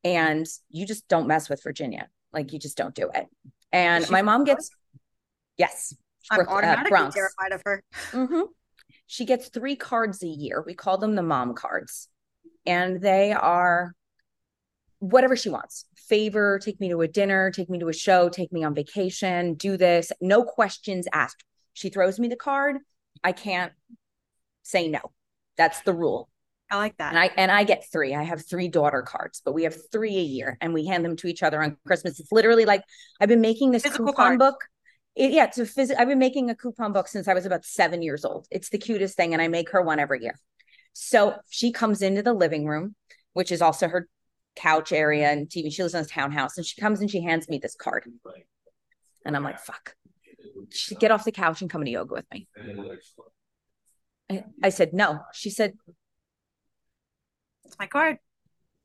And you just don't mess with Virginia. Like you just don't do it. And my mom gets, yes, I'm uh, automatically Bronx. terrified of her. hmm She gets three cards a year. We call them the mom cards. And they are whatever she wants favor, take me to a dinner, take me to a show, take me on vacation, do this. No questions asked. She throws me the card. I can't say no. That's the rule. I like that. And I and I get three. I have three daughter cards, but we have three a year and we hand them to each other on Christmas. It's literally like I've been making this Physical coupon card. book. It, yeah, it's a phys- I've been making a coupon book since I was about seven years old. It's the cutest thing, and I make her one every year. So she comes into the living room, which is also her couch area and TV. She lives in a townhouse, and she comes and she hands me this card, and I'm like, "Fuck!" She "Get off the couch and come to yoga with me." I, I said, "No." She said, It's my card.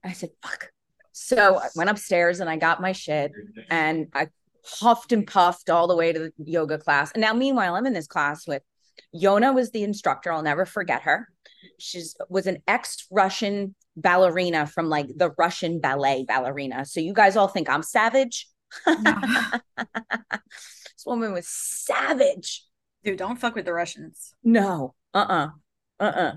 I said, fuck. So I went upstairs and I got my shit and I huffed and puffed all the way to the yoga class. And now, meanwhile, I'm in this class with Yona was the instructor. I'll never forget her. She's was an ex-Russian ballerina from like the Russian ballet ballerina. So you guys all think I'm savage. this woman was savage. Dude, don't fuck with the Russians. No, uh-uh, uh-uh.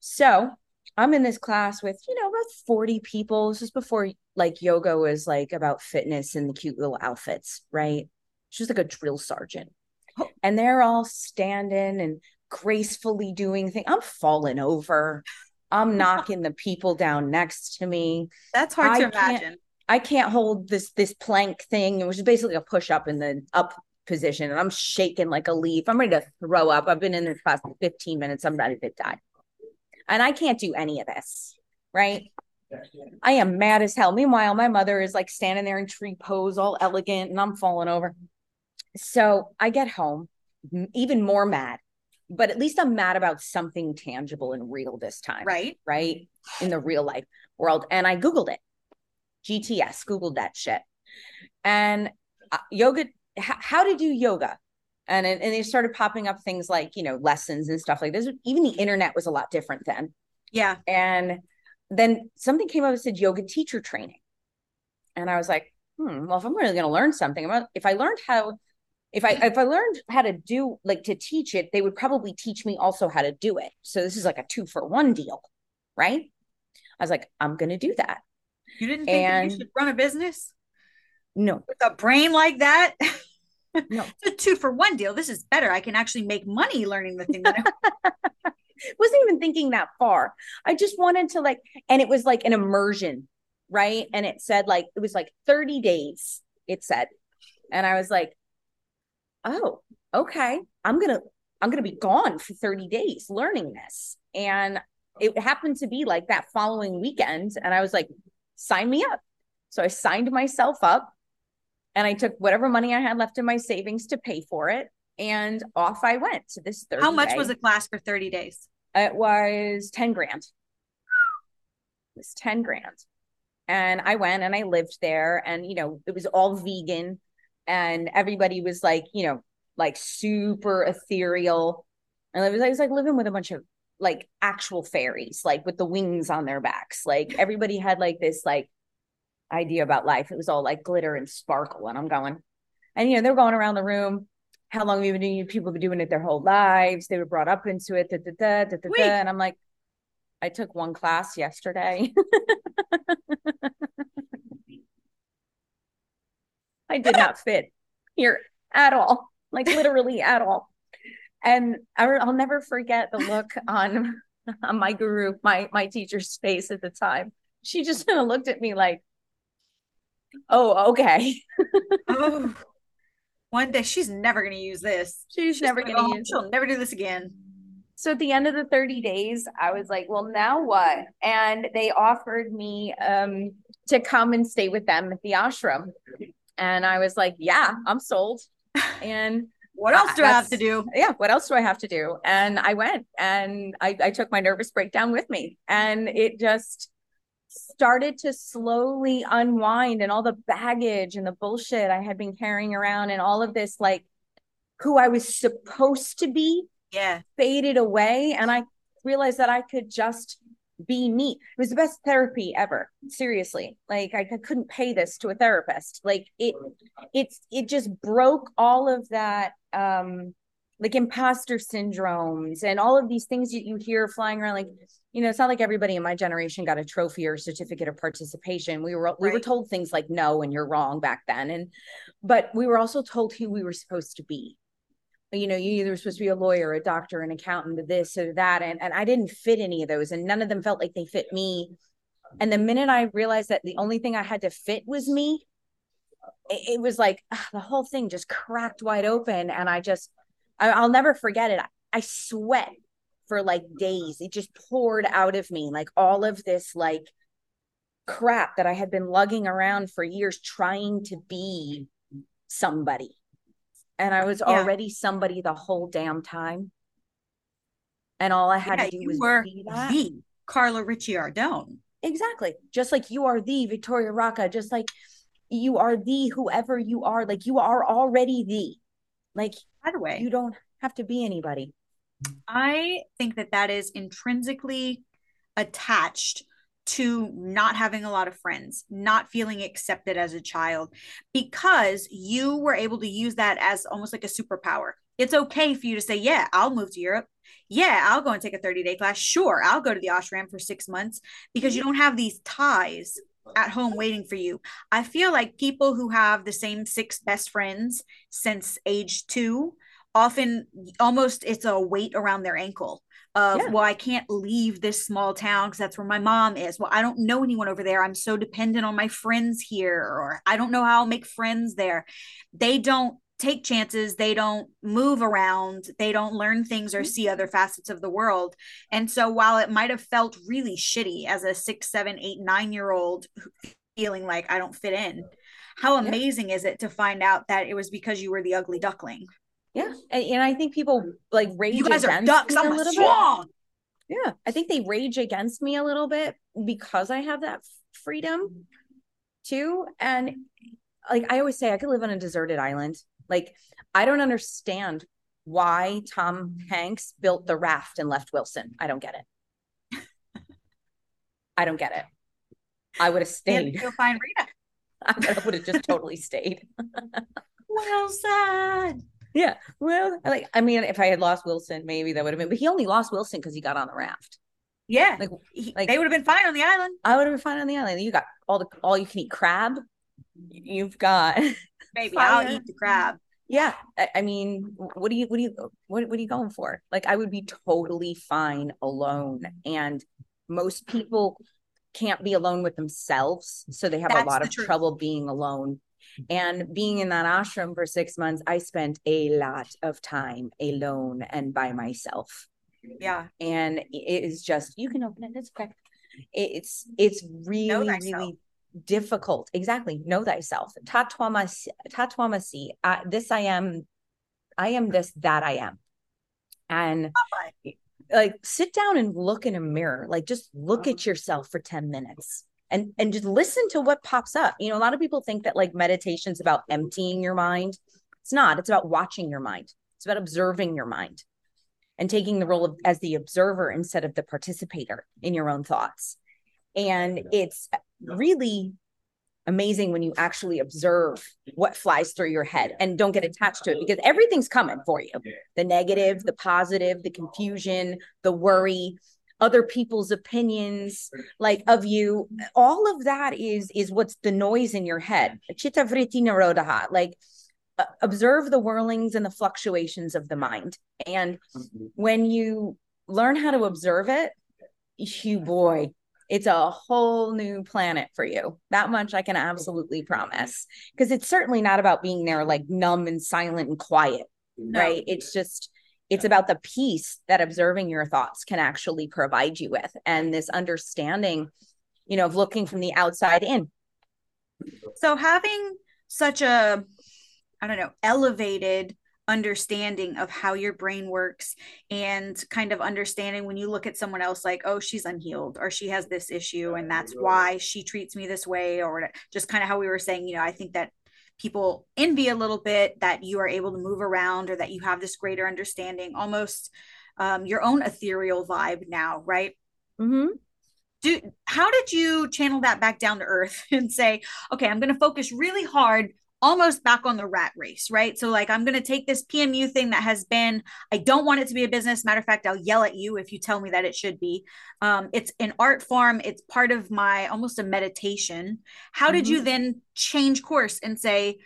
So I'm in this class with, you know, about 40 people. This is before like yoga was like about fitness and the cute little outfits, right? She was like a drill sergeant. Oh. And they're all standing and gracefully doing things. I'm falling over. I'm knocking the people down next to me. That's hard I to imagine. I can't hold this this plank thing, which is basically a push up in the up position, and I'm shaking like a leaf. I'm ready to throw up. I've been in this class for 15 minutes. I'm ready to die, and I can't do any of this. Right? I am mad as hell. Meanwhile, my mother is like standing there in tree pose, all elegant, and I'm falling over. So I get home, even more mad, but at least I'm mad about something tangible and real this time Right? right? In the real life world. And I Googled it. GTS, Googled that shit. And uh, yoga, how to do yoga. And, and they started popping up things like, you know, lessons and stuff like this. Even the internet was a lot different then. Yeah. And then something came up and said yoga teacher training. And I was like, hmm, well, if I'm really going to learn something, gonna- if I learned how, if I if I learned how to do like to teach it, they would probably teach me also how to do it. So this is like a two for one deal, right? I was like, I'm going to do that. You didn't think And- you should run a business No, with a brain like that? No. it's a two for one deal. This is better. I can actually make money learning the thing that I wasn't even thinking that far. I just wanted to like, and it was like an immersion, right? And it said like it was like 30 days. It said, and I was like, oh, okay. I'm gonna I'm gonna be gone for 30 days learning this, and it happened to be like that following weekend, and I was like, sign me up. So I signed myself up, and I took whatever money I had left in my savings to pay for it, and off I went to this 30 How much day- was a class for 30 days? it was 10 grand. It was 10 grand. And I went and I lived there and you know, it was all vegan and everybody was like, you know, like super ethereal. And it was, I was like living with a bunch of like actual fairies, like with the wings on their backs. Like everybody had like this like idea about life. It was all like glitter and sparkle. And I'm going, and you know, they're going around the room. How long have you been doing? People have been doing it their whole lives. They were brought up into it. Da, da, da. And I'm like, I took one class yesterday. I did not fit here at all, like literally at all. And I, I'll never forget the look on on my guru, my my teacher's face at the time. She just kind of looked at me like, "Oh, okay." Oh, one day she's never going to use this. She's never gonna going go to use. She'll never do this again. So at the end of the 30 days, I was like, well, now what? And they offered me um to come and stay with them at the ashram. And I was like, yeah, I'm sold. And What else do I have to do? yeah, what else do I have to do? And I went and I, I took my nervous breakdown with me. And it just started to slowly unwind and all the baggage and the bullshit I had been carrying around and all of this like who I was supposed to be Yeah. faded away and I realized that I could just be me. It was the best therapy ever. Seriously. Like I, I couldn't pay this to a therapist. Like it it's it just broke all of that um like imposter syndromes and all of these things that you hear flying around like you know it's not like everybody in my generation got a trophy or a certificate of participation we were we were told things like no and you're wrong back then and but we were also told who we were supposed to be you know, you either supposed to be a lawyer, a doctor, an accountant, this or that. And, and I didn't fit any of those. And none of them felt like they fit me. And the minute I realized that the only thing I had to fit was me, it, it was like ugh, the whole thing just cracked wide open. And I just, I, will never forget it. I, I sweat for like days. It just poured out of me, like all of this, like, crap that I had been lugging around for years trying to be somebody. And I was yeah. already somebody the whole damn time. And all I had yeah, to do was were be that. the Carla Ricciardone. Exactly. Just like you are the Victoria Rocca, just like you are the whoever you are, like you are already the. Like, by the way, you don't have to be anybody. I think that that is intrinsically attached to not having a lot of friends, not feeling accepted as a child, because you were able to use that as almost like a superpower. It's okay for you to say, Yeah, I'll move to Europe. Yeah, I'll go and take a 30 day class. Sure, I'll go to the ashram for six months because you don't have these ties at home waiting for you. I feel like people who have the same six best friends since age two often almost it's a weight around their ankle of yeah. well i can't leave this small town because that's where my mom is. Well i don't know anyone over there. I'm so dependent on my friends here or i don't know how i'll make friends there. They don't take chances. They don't move around. They don't learn things or mm-hmm. see other facets of the world. And so while it might have felt really shitty as a six seven eight nine year old feeling like i don't fit in how amazing yeah. is it to find out that it was because you were the ugly duckling yeah, and, and I think people like rage. You guys are ducks. I'm a little bit. Yeah, I think they rage against me a little bit because I have that freedom too. And like I always say, I could live on a deserted island. Like I don't understand why Tom Hanks built the raft and left Wilson. I don't get it. I don't get it. I would have stayed. You'll find Rita. I would have just totally stayed. Wilson. Yeah. Well, like I mean, if I had lost Wilson, maybe that would have been. But he only lost Wilson because he got on the raft. Yeah. Like, like they would have been fine on the island. I would have been fine on the island. You got all the all you can eat crab. You've got maybe I'll eat the crab. Yeah. I, I, mean, what do you what do you what, what are you going for? Like I would be totally fine alone. And most people can't be alone with themselves. So they have That's a lot of truth. trouble being alone and being in that ashram for six months, I spent a lot of time alone and by myself. Yeah. And it is just, you can open it, it's okay. It's, it's really, really difficult. Exactly. Know thyself. Tatwamasi, tatwamasi. Uh, this I am, I am this, that I am. And like sit down and look in a mirror, like just look at yourself for 10 minutes and and just listen to what pops up. You know a lot of people think that like meditation's about emptying your mind. It's not. It's about watching your mind. It's about observing your mind and taking the role of as the observer instead of the participator in your own thoughts. And it's really amazing when you actually observe what flies through your head and don't get attached to it because everything's coming for you. The negative the positive the confusion the worry other people's opinions like of you. All of that is is what's the noise in your head. Like uh, observe the whirlings and the fluctuations of the mind. And when you learn how to observe it you boy it's a whole new planet for you. That much i can absolutely promise. Because it's certainly not about being there like numb and silent and quiet no. right? It's just it's about the peace that observing your thoughts can actually provide you with and this understanding you know of looking from the outside in. So having such a i don't know elevated understanding of how your brain works and kind of understanding when you look at someone else like oh she's unhealed or she has this issue and that's why she treats me this way or just kind of how we were saying you know i think that people envy a little bit that you are able to move around or that you have this greater understanding, almost um, your own ethereal vibe now, right? Mm-hmm. Do, how did you channel that back down to earth and say, okay, I'm going to focus really hard almost back on the rat race, right? So, like, I'm going to take this PMU thing that has been, I don't want it to be a business. Matter of fact, I'll yell at you if you tell me that it should be. Um, it's an art form, it's part of my almost a meditation. How mm-hmm. did you mm-hmm. then change course and say,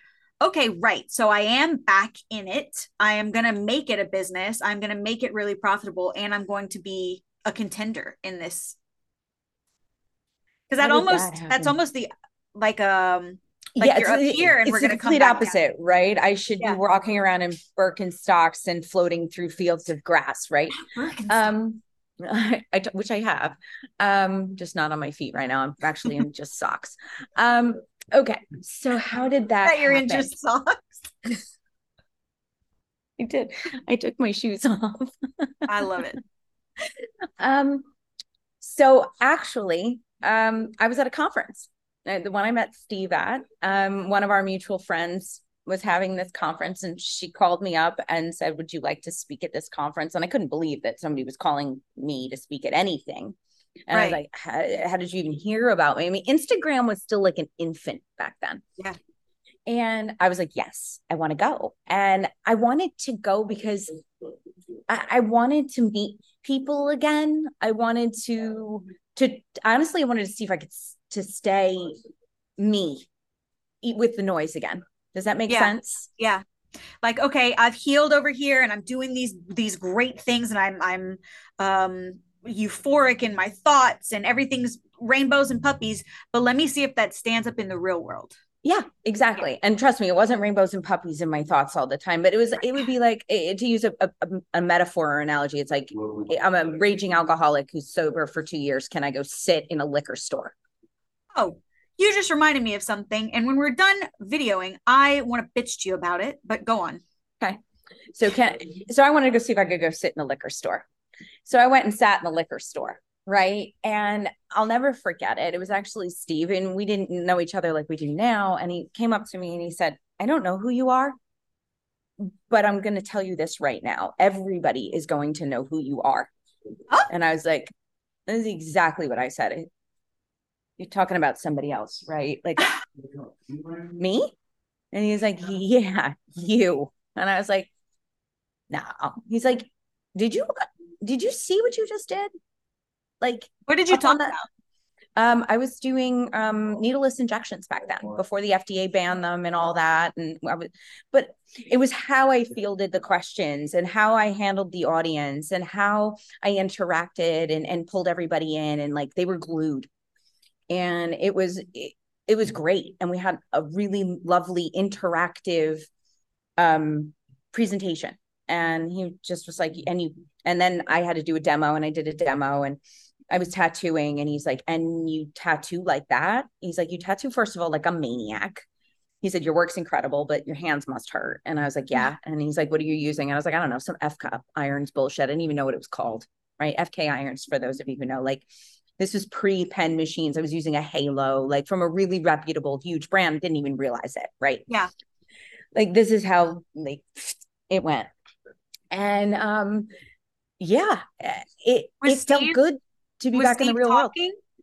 okay, right. So I am back in it. I am going to make it a business. I'm going to make it really profitable and I'm going to be a contender in this. Cuz that almost that that's almost the like um like yeah, you're up it's, here and we're the going to come back opposite, right? I should Yeah. be walking around in Birkenstocks and floating through fields of grass, right? Um, I, t- which I have, um, just not on my feet right now. I'm actually in just socks. Um, okay, so how did that? that you're in just socks. I did. I took my shoes off. I love it. Um, so actually, um, I was at a conference, the one I met Steve at. Um, one of our mutual friends was having this conference, and she called me up and said, "Would you like to speak at this conference?" And I couldn't believe that somebody was calling me to speak at anything. And I was Right. like, how, how did you even hear about me? I mean, Instagram was still like an infant back then. Yeah. And I was like, yes, I want to go. And I wanted to go because I, I wanted to meet people again. I wanted to to honestly, I wanted to see if I could to stay me eat with the noise again. Does that make Yeah. sense? Yeah. Like okay, I've healed over here and I'm doing these these great things and I'm I'm um euphoric in my thoughts and everything's rainbows and puppies, but let me see if that stands up in the real world. Yeah, exactly. And trust me, it wasn't rainbows and puppies in my thoughts all the time, but it was it would be like to use a, a, a metaphor or analogy. It's like I'm a raging alcoholic who's sober for two years. Can I go sit in a liquor store? Oh, you just reminded me of something. And when we're done videoing, I want to bitch to you about it, but go on. Okay. So can so I wanted to go see if I could go sit in a liquor store. So I went and sat in the liquor store, right? And I'll never forget it. It was actually Steve, and we didn't know each other like we do now. And he came up to me and he said, I don't know who you are, but I'm going to tell you this right now. Everybody is going to know who you are. Huh? And I was like, this is exactly what I said. You're talking about somebody else, right? Like me? And he's like, Yeah, you. And I was like, No. He's like, Did you did you see what you just did? Like, What did you talk about? um, I was doing um needleless injections back then before the FDA banned them and all that. And I was, but it was how I fielded the questions and how I handled the audience and how I interacted and, and pulled everybody in and like they were glued. And it was it, it was great. And we had a really lovely interactive um presentation. And he just was like, and you and then I had to do a demo and I did a demo and I was tattooing and he's like, and you tattoo like that? He's like, you tattoo, first of all, like a maniac. He said, your work's incredible, but your hands must hurt. And I was like, yeah. And he's like, what are you using? And I was like, I don't know, some F cup irons bullshit. I didn't even know what it was called, right? FK irons, for those of you who know, like this was pre pen machines. I was using a Halo, like from a really reputable, huge brand. Didn't even realize it, right? Yeah. Like this is how like it went. And um, yeah, it Was it felt good to be back in the Steve real world.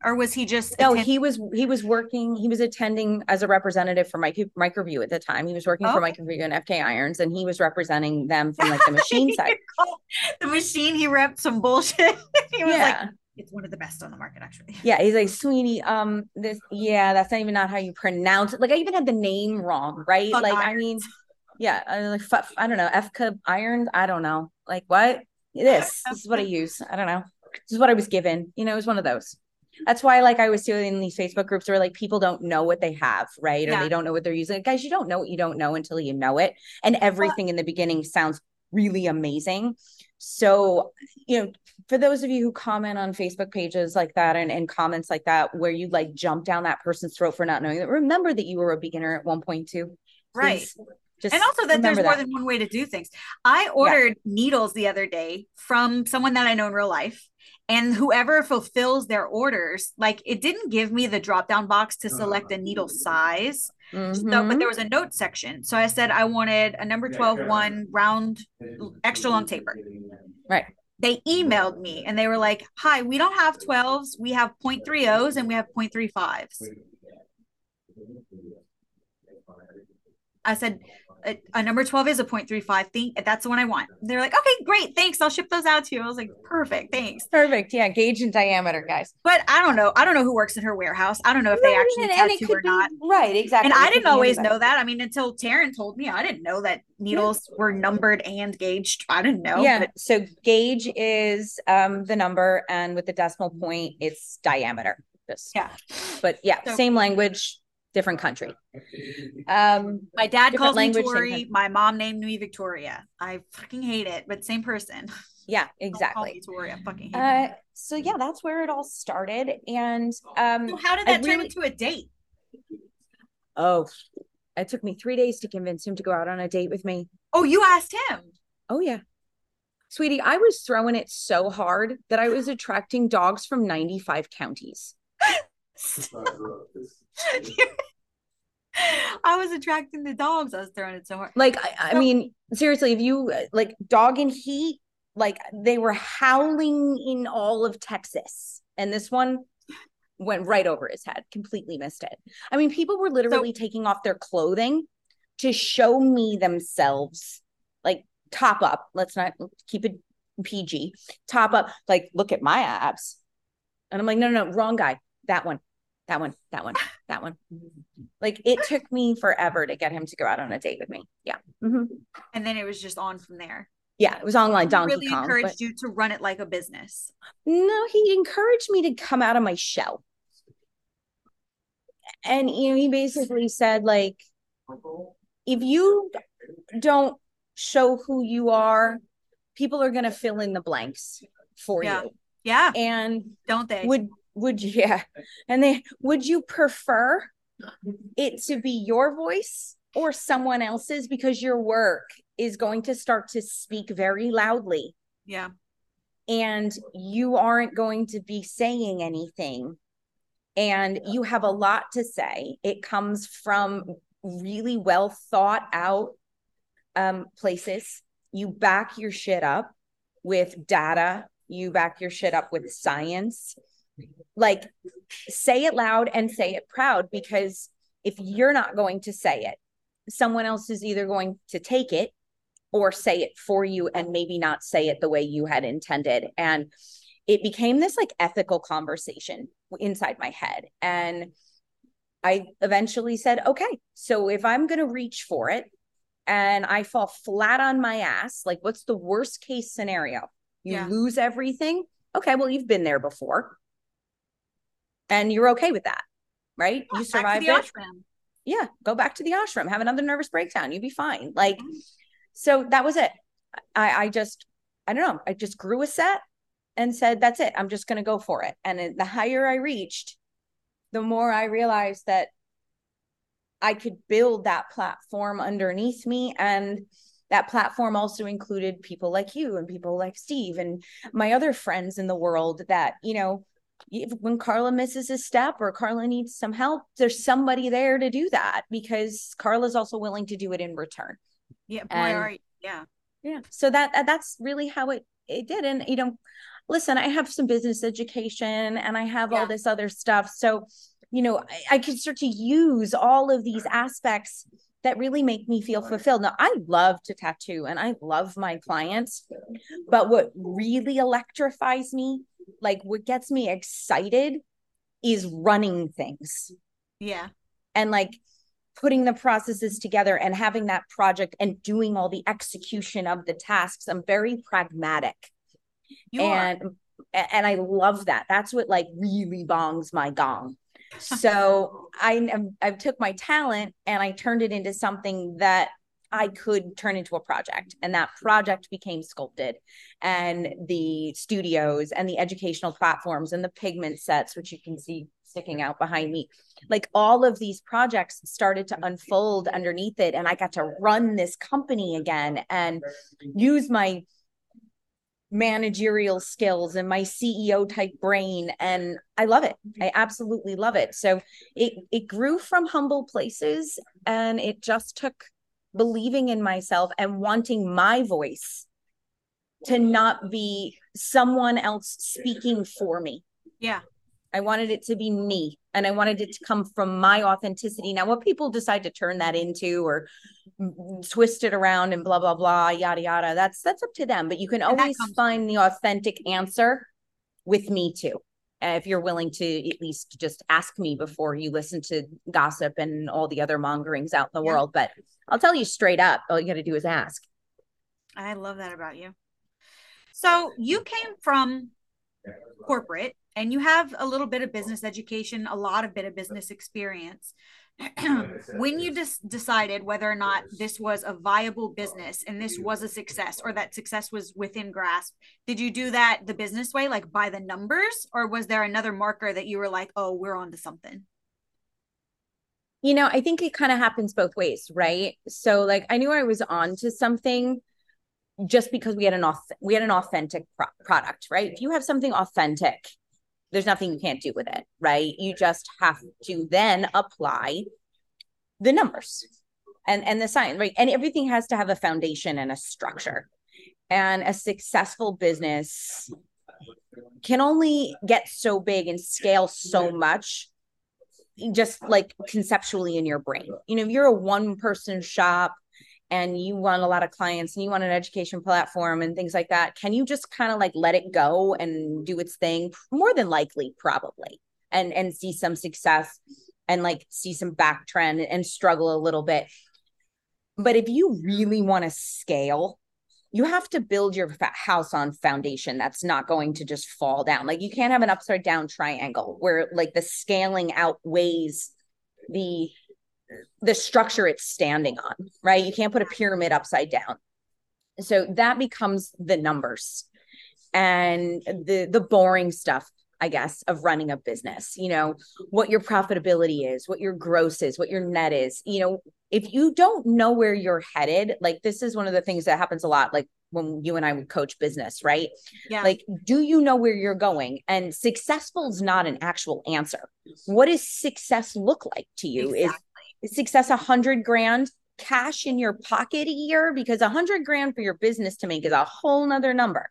or was he just No, attend- he was he was working. He was attending as a representative for Micro, Microview at the time. He was working for Okay. Microview and FK Irons, and he was representing them from like the machine side. the machine he repped some bullshit. he was like, Yeah, it's one of the best on the market, actually. yeah. He's like, Sweeney, um, this, yeah, that's not even not how you pronounce it. Like, I even had the name wrong, right? Fuck like, I mean, yeah, I like, fu- I don't know, FK Irons. I don't know, like what this. This is what I use. I don't know. This is what I was given. You know, it was one of those. That's why, like, I was doing in these Facebook groups where like people don't know what they have, right? Or Yeah. they don't know what they're using. Guys, you don't know what you don't know until you know it. And everything in the beginning sounds really amazing. So, you know, for those of you who comment on Facebook pages like that and, and comments like that, where you like jump down that person's throat for not knowing that, remember that you were a beginner at 1.2. Right. Please. Just and also that there's remember more than one way to do things. I ordered needles the other day from someone that I know in real life. And whoever fulfills their orders, like it didn't give me the drop down box to select a needle size. So, Mhm. but there was a note section. So I said I wanted a number 12 one round extra long taper. Right. They emailed me and they were like, Hi, we don't have 12s. We have 0.30s and we have 0.35s. I said, a, a number 12 is a 0.35 thing. That's the one I want. They're like, okay, great. Thanks. I'll ship those out to you. I was like, perfect. Thanks. Perfect. Yeah. Gauge and diameter, guys. But I don't know. I don't know who works in her warehouse. I don't know if they actually and, tattoo or be- not. Right. Exactly. And It I didn't always anybody. know that. I mean, until Taryn told me, I didn't know that needles were numbered and gauged. I didn't know. yeah. but So gauge is um the number, and with the decimal point, it's diameter. Just yeah. but yeah, So- same language, different country. Um, My dad Different calls me language, same Tori. My mom named me Victoria. I fucking hate it, but same person. yeah, Don't call me exactly. Tori. I fucking hate Uh, it. so yeah, that's where it all started, and um, So how did I that turn really- into a date? oh, it took me three days to convince him to go out on a date with me. Oh, you asked him. Oh yeah. Sweetie, I was throwing it so hard that I was attracting dogs from 95 counties. I was attracting the dogs. I was throwing it so hard. Like, I, I So- mean, seriously, if you like dog in heat, like they were howling in all of Texas. And this one went right over his head, completely missed it. I mean, people were literally taking off their clothing to show me themselves, like top up. Let's not keep it PG. Top up, like, look at my abs. And I'm like, no, no, no, wrong guy. That one, that one, that one, that one. Like, it took me forever to get him to go out on a date with me. Yeah. Mhm. And then it was just on from there. Yeah. It was online He Donkey really Kong. encouraged but- you to run it like a business. No, he encouraged me to come out of my shell. And you know, he basically said, like, if you don't show who you are, people are gonna fill in the blanks for Yeah. you. Yeah, And don't they? would would you yeah. And they would you prefer it to be your voice or someone else's? Because your work is going to start to speak very loudly. Yeah. and you aren't going to be saying anything. And you have a lot to say. It comes from really well thought out um, places. You back your shit up with data. You back your shit up with science like say it loud and say it proud because if you're not going to say it someone else is either going to take it or say it for you and maybe not say it the way you had intended. And it became this like ethical conversation inside my head. And i eventually said okay so if i'm going to reach for it and i fall flat on my ass like what's the worst case scenario? You Yeah. lose everything? Okay well you've been there before and you're okay with that right you survived it ashram. yeah, go back to the ashram, have another nervous breakdown. You'd be fine. Like, so that was it. I, I just, I don't know. I just grew a set and said, that's it. I'm just going to go for it. And the higher I reached, the more I realized that I could build that platform underneath me. And that platform also included people like you and people like Steve and my other friends in the world that, you know, when Carla misses a step or Carla needs some help, there's somebody there to do that because Carla's also willing to do it in return. Yeah, boy, And-. Yeah. Yeah. So that that- that's really how it it did. And you know, listen, I have some business education and I have Yeah. all this other stuff. So, you know, I, I could start to use all of these aspects that really make me feel fulfilled. Now, I love to tattoo and I love my clients, but what really electrifies me, like what gets me excited, is running things Yeah. and like putting the processes together and having that project and doing all the execution of the tasks i'm very pragmatic You are. and and i love that that's what like really bongs my gong so i um, i took my talent and i turned it into something that i could turn into a project. And that project became sculpted and the studios and the educational platforms and the pigment sets which you can see sticking out behind me. Like all of these projects started to unfold underneath it and i got to run this company again and use my managerial skills and my ceo type brain and i love it. Mm-hmm. I absolutely love it. So it it grew from humble places and it just took believing in myself and wanting my voice to not be someone else speaking for me. Yeah. I wanted it to be me and I wanted it to come from my authenticity. Now, what people decide to turn that into or twist it around and blah, blah, blah, yada, yada, that's that's up to them. But you can always find the authentic answer with me too. if you're willing to at least just ask me before you listen to gossip and all the other mongerings out in the yeah. world. But I'll tell you straight up, all you got to do is ask. I love that about you. So you came from corporate and you have a little bit of business education, a lot of bit of business experience. when you just decided whether or not this was a viable business and this was a success or that success was within grasp, did you do that the business way, like by the numbers, or was there another marker that you were like, oh, we're on to something? You know, I think it kind of happens both ways, right? So, like, I knew I was on to something just because we had an auth- we had an authentic pro- product, right? If you have something authentic there's nothing you can't do with it, right? You just have to then apply the numbers and and the science, right? And everything has to have a foundation and a structure. And a successful business can only get so big and scale so much just like conceptually in your brain. You know, if you're a one person shop and you want a lot of clients and you want an education platform and things like that, can you just kind of like let it go and do its thing? More than likely, probably, and and see some success and like see some back trend and struggle a little bit. But if you really want to scale, you have to build your house on foundation that's not going to just fall down. Like you can't have an upside down triangle where like the scaling outweighs the the structure it's standing on, right? You can't put a pyramid upside down. So that becomes the numbers and the the boring stuff I guess, of running a business, you know, what your profitability is, what your gross is, what your net is. You know, if you don't know where you're headed, like this is one of the things that happens a lot, like when you and I would coach business, right? Yeah. Like, do you know where you're going? And successful is not an actual answer. What does success look like to you? Exactly. Is success a hundred grand cash in your pocket a year because a hundred grand for your business to make is a whole nother number.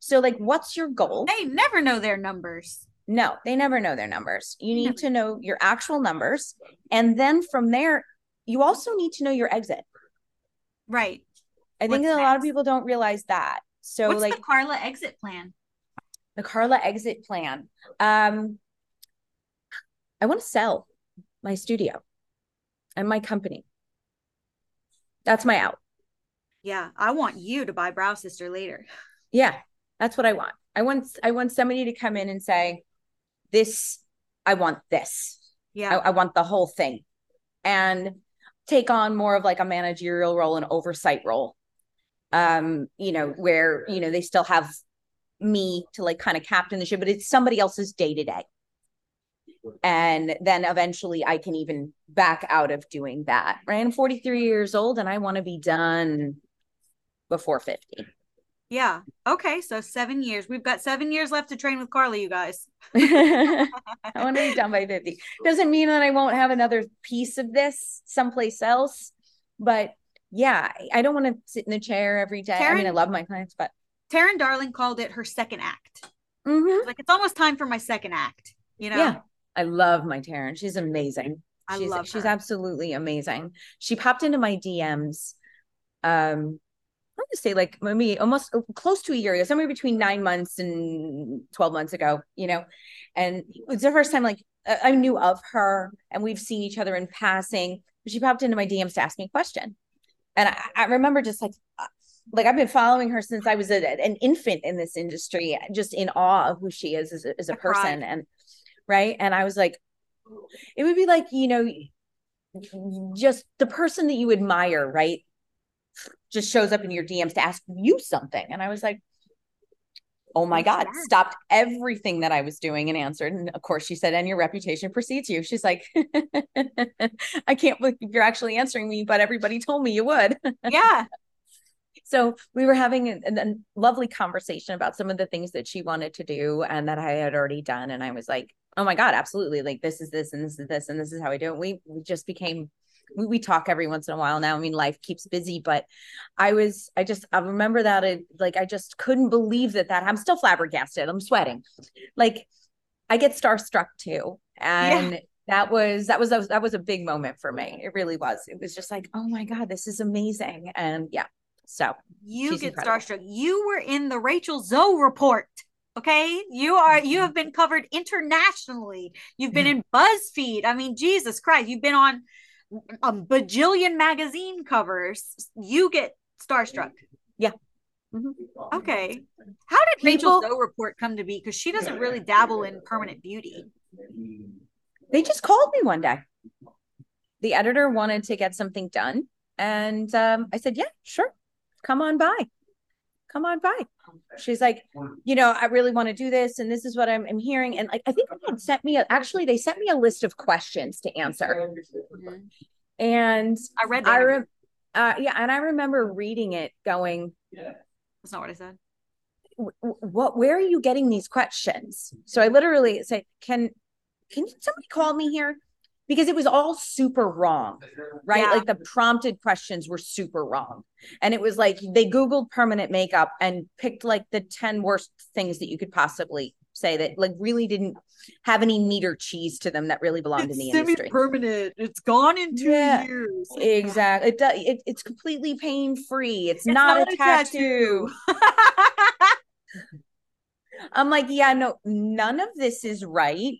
So, like, what's your goal? They never know their numbers. No, they never know their numbers. You need to know your actual numbers. And then from there, you also need to know your exit. Right. I think a lot of people don't realize that. So, What's like, the Carla exit plan? The Carla exit plan. Um, I want to sell my studio and my company. That's my out. Yeah, I want you to buy Brow Sister later. Yeah, that's what I want. I want I want somebody to come in and say, "This, I want this. Yeah, I, I want the whole thing," and take on more of like a managerial role and oversight role. Um, you know, where you know they still have me to like kind of captain the ship, but it's somebody else's day to day and then eventually I can even back out of doing that. Right. I'm 43 years old and I want to be done before 50. Yeah. Okay. So seven years. We've got seven years left to train with Carly, you guys. I want to be done by 50. Doesn't mean that I won't have another piece of this someplace else. But yeah, I don't want to sit in the chair every day. I mean, I love my clients, but Taryn Darling called it her second act. Mm-hmm. Like it's almost time for my second act. You know? Yeah. I love my Taryn. She's amazing. I she's, love her. she's absolutely amazing. She popped into my DMs. Um, I'm gonna say like maybe almost uh, close to a year ago, somewhere between nine months and 12 months ago, you know. And it was the first time like I knew of her and we've seen each other in passing. But she popped into my DMs to ask me a question. And I, I remember just like uh, like I've been following her since I was a, an infant in this industry, just in awe of who she is as a, as a person. And right? And i was like it would be like you know just the person that you admire right just shows up in your dms to ask you something. And i was like oh my god stopped everything that i was doing and answered. And of course she said and your reputation precedes you. She's like i can't believe you're actually answering me but everybody told me you would. Yeah so we were having a, a, lovely conversation about some of the things that she wanted to do and that i had already done and i was like oh my god absolutely like this is this and this is this and this is how we do it we, we just became we, we talk every once in a while now i mean life keeps busy but i was i just i remember that it like i just couldn't believe that that i'm still flabbergasted i'm sweating like I get starstruck too. And yeah. that was that was that was a big moment for me. It really was. It was just like, oh my God, this is amazing. And yeah. So you get incredible. starstruck. You were in the Rachel Zoe report. Okay. You are you have been covered internationally. You've been in BuzzFeed. I mean, Jesus Christ, you've been on a bajillion magazine covers. You get starstruck. Yeah. Mm-hmm. Okay. How did Rachel Zoe report come to be? Because she doesn't really dabble in permanent beauty. They just called me one day. The editor wanted to get something done. And um, I said, yeah, sure. Come on by. Come on by. She's like, you know, I really want to do this. And this is what I'm, I'm hearing. And like, I think they had sent me, a, actually, they sent me a list of questions to answer. Mm-hmm. And I read that. I re- uh, yeah. And I remember reading it going, that's not what I said. What? Where are you getting these questions? So I literally said, "Can can somebody call me here?" Because it was all super wrong, right? Yeah. Like the prompted questions were super wrong, and it was like they googled permanent makeup and picked like the ten worst things that you could possibly say that like really didn't have any meat or cheese to them that really belonged it's in the industry. Permanent. It's gone in two yeah, years. Exactly. It does. It, it's completely pain free. It's, it's, not, not a, a tattoo. tattoo. I'm like, yeah, no, none of this is right.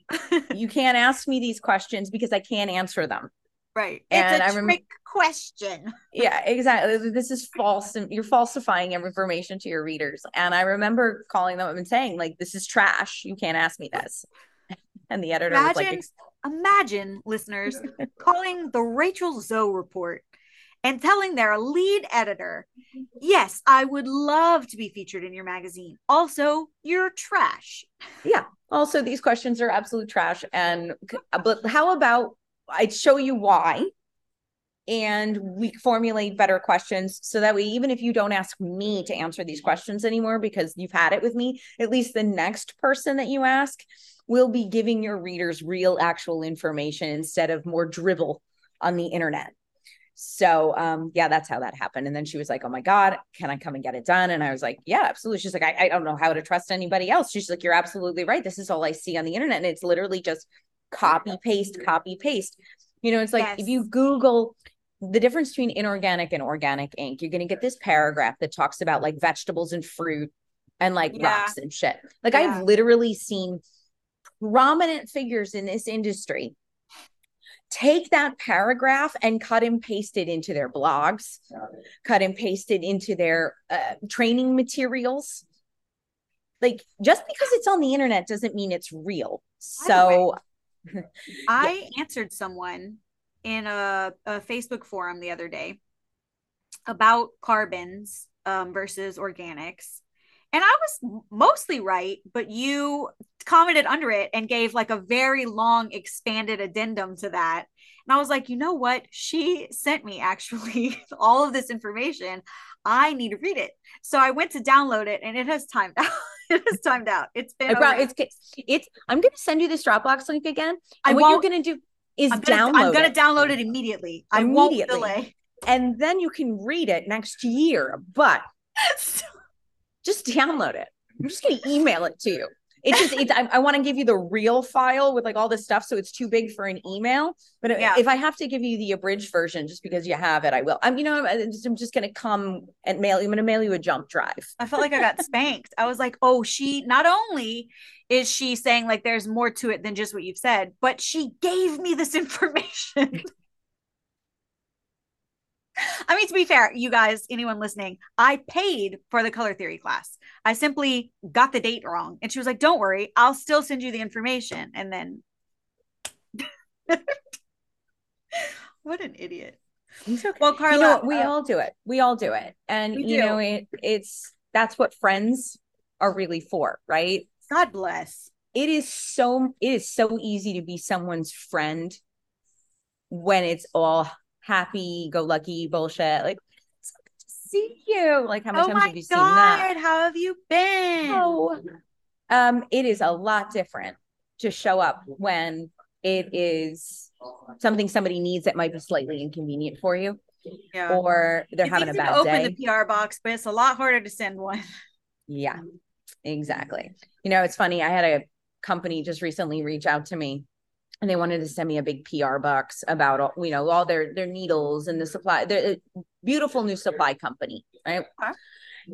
you can't ask me these questions because I can't answer them. Right. And it's a I rem- question. Yeah, exactly. This is false. And you're falsifying information to your readers. And I remember calling them up and saying, like, this is trash. You can't ask me this. And the editor imagine, was like, imagine listeners calling the Rachel Zoe report and telling their lead editor, yes, I would love to be featured in your magazine. Also, you're trash. Yeah. Also, these questions are absolute trash. And uh, but how about I'd show you why and we formulate better questions so that way even if you don't ask me to answer these questions anymore because you've had it with me at least the next person that you ask will be giving your readers real actual information instead of more dribble on the internet so um yeah that's how that happened. And then she was like oh my god can i come and get it done? And i was like yeah absolutely. She's like I, I don't know how to trust anybody else. She's like you're absolutely right. This is all i see on the internet. And it's literally just copy paste copy paste. You know it's like yes. if you google the difference between inorganic and organic ink you're going to get this paragraph that talks about like vegetables and fruit and like yeah. rocks and shit. Like yeah. i've literally seen prominent figures in this industry take that paragraph and cut and paste it into their blogs cut and paste it into their uh, training materials like just because it's on the internet doesn't mean it's real so I yeah. answered someone in a, a, Facebook forum the other day about carbons um, versus organics. And I was mostly right, but you commented under it and gave like a very long, expanded addendum to that. And I was like, you know what? She sent me actually all of this information. I need to read it. So I went to download it and it has timed out. it has timed out. It's been brought, it's it's I'm gonna send you this Dropbox link again. And what you're gonna do is I'm gonna, download I'm gonna it. download it immediately. I immediately. won't delay. And then you can read it next year. But just download it. I'm just gonna email it to you. It just it's I, I want to give you the real file with like all this stuff, so it's too big for an email. But yeah. if I have to give you the abridged version just because you have it, I will. I'm you know I'm just, I'm just gonna come and mail. You. I'm gonna mail you a jump drive. I felt like I got spanked. I was like, oh, she not only is she saying like there's more to it than just what you've said, but she gave me this information. I mean, to be fair, you guys, anyone listening, I paid for the color theory class. I simply got the date wrong. And she was like, don't worry, I'll still send you the information. And then, what an idiot. Okay. Well, Carla, you know, we uh, all do it. We all do it. And, you know, it, it's that's what friends are really for, right? God bless. It is so, it is so easy to be someone's friend when it's all happy go lucky bullshit. Like, so good to see you. Like, how many oh times have you God, seen that? How have you been? Oh, um, it is a lot different to show up when it is something somebody needs that might be slightly inconvenient for you. Yeah. Or they're it's having a bad open day. Open the PR box, but it's a lot harder to send one. Yeah, exactly. You know, it's funny. I had a company just recently reach out to me and they wanted to send me a big PR box about all, you know all their their needles and the supply their beautiful new supply company right Okay.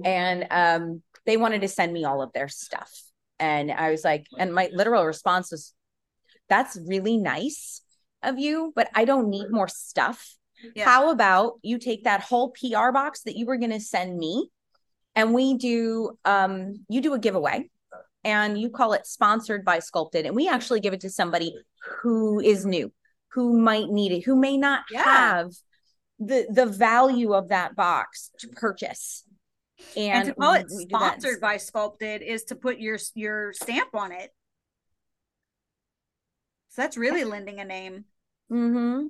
and um they wanted to send me all of their stuff and I was like and my literal response was that's really nice of you but I don't need more stuff Yeah. how about you take that whole PR box that you were going to send me and we do um you do a giveaway and you call it sponsored by sculpted and we actually give it to somebody who is new who might need it who may not Yeah. have the the value of that box to purchase and, and to call it sponsored by Sculpted is to put your your stamp on it. So that's really lending a name. Mhm.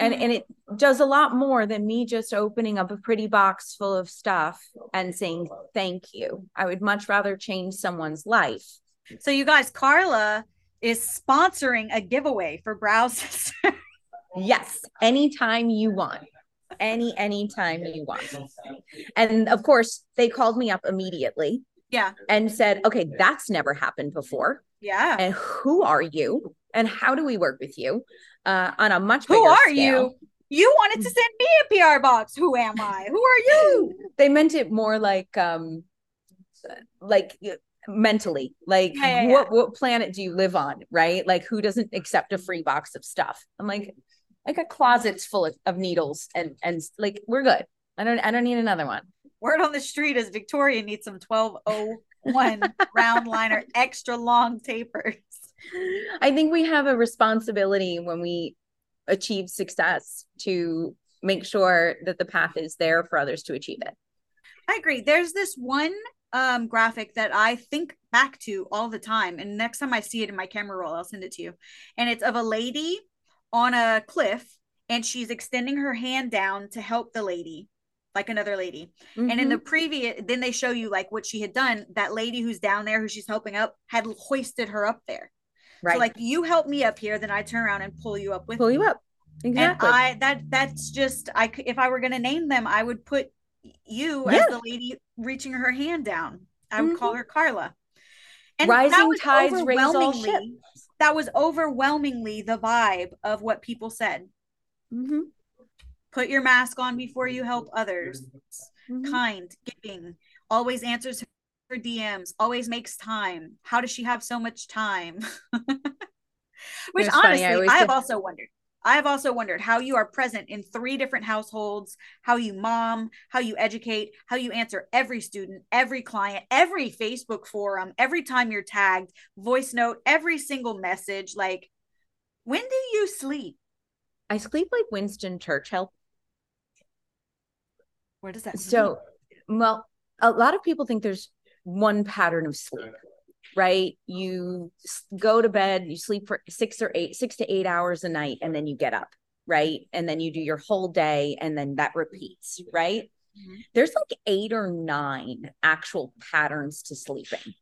And and it does a lot more than me just opening up a pretty box full of stuff and saying thank you i would much rather change someone's life So you guys, Carla is sponsoring a giveaway for Brow Sister. Yes, anytime you want. Any anytime you want. And of course, they called me up immediately yeah. and said, "Okay, that's never happened before. Yeah. And who are you? And how do we work with you?" Uh, on a much Who bigger are scale. you? You wanted to send me a PR box. Who am I? Who are you? They meant it more like um like mentally like Yeah, yeah, what what planet do you live on right like who doesn't accept a free box of stuff i'm like i got closets full of, of needles and and like we're good i don't i don't need another one Word on the street is Victoria needs some 1201 round liner extra long tapers. i think we have a responsibility when we achieve success to make sure that the path is there for others to achieve it I agree. There's this one um graphic that I think back to all the time. And next time I see it in my camera roll, I'll send it to you. And it's of a lady on a cliff and she's extending her hand down to help the lady, like another lady. And in the previous, then they show you like what she had done. That lady who's down there, who she's helping up, had hoisted her up there. Right So like you help me up here, then I turn around and pull you up with pull me. you up exactly And I that that's just I if I were gonna name them, I would put you Yeah. as the lady reaching her hand down. I would call her Carla. that Rising tides raise all overwhelmingly- That was overwhelmingly the vibe of what people said. Mhm. Put your mask on before you help others. Mhm. Kind, giving, always answers her DMs, always makes time. How does she have so much time? Which funny, I honestly, I, have say- also wondered. I have also wondered how you are present in three different households, how you mom, how you educate, how you answer every student, every client, every Facebook forum, every time you're tagged, voice note, every single message. Like, when do you sleep? I sleep like Winston Churchill. Where does that mean? So, well, a lot of people think there's one pattern of sleep, right? You go to bed, you sleep for six or eight, six to eight hours a night, and then you get up, right? And then you do your whole day, and then that repeats, right? Mhm. There's like eight or nine actual patterns to sleeping.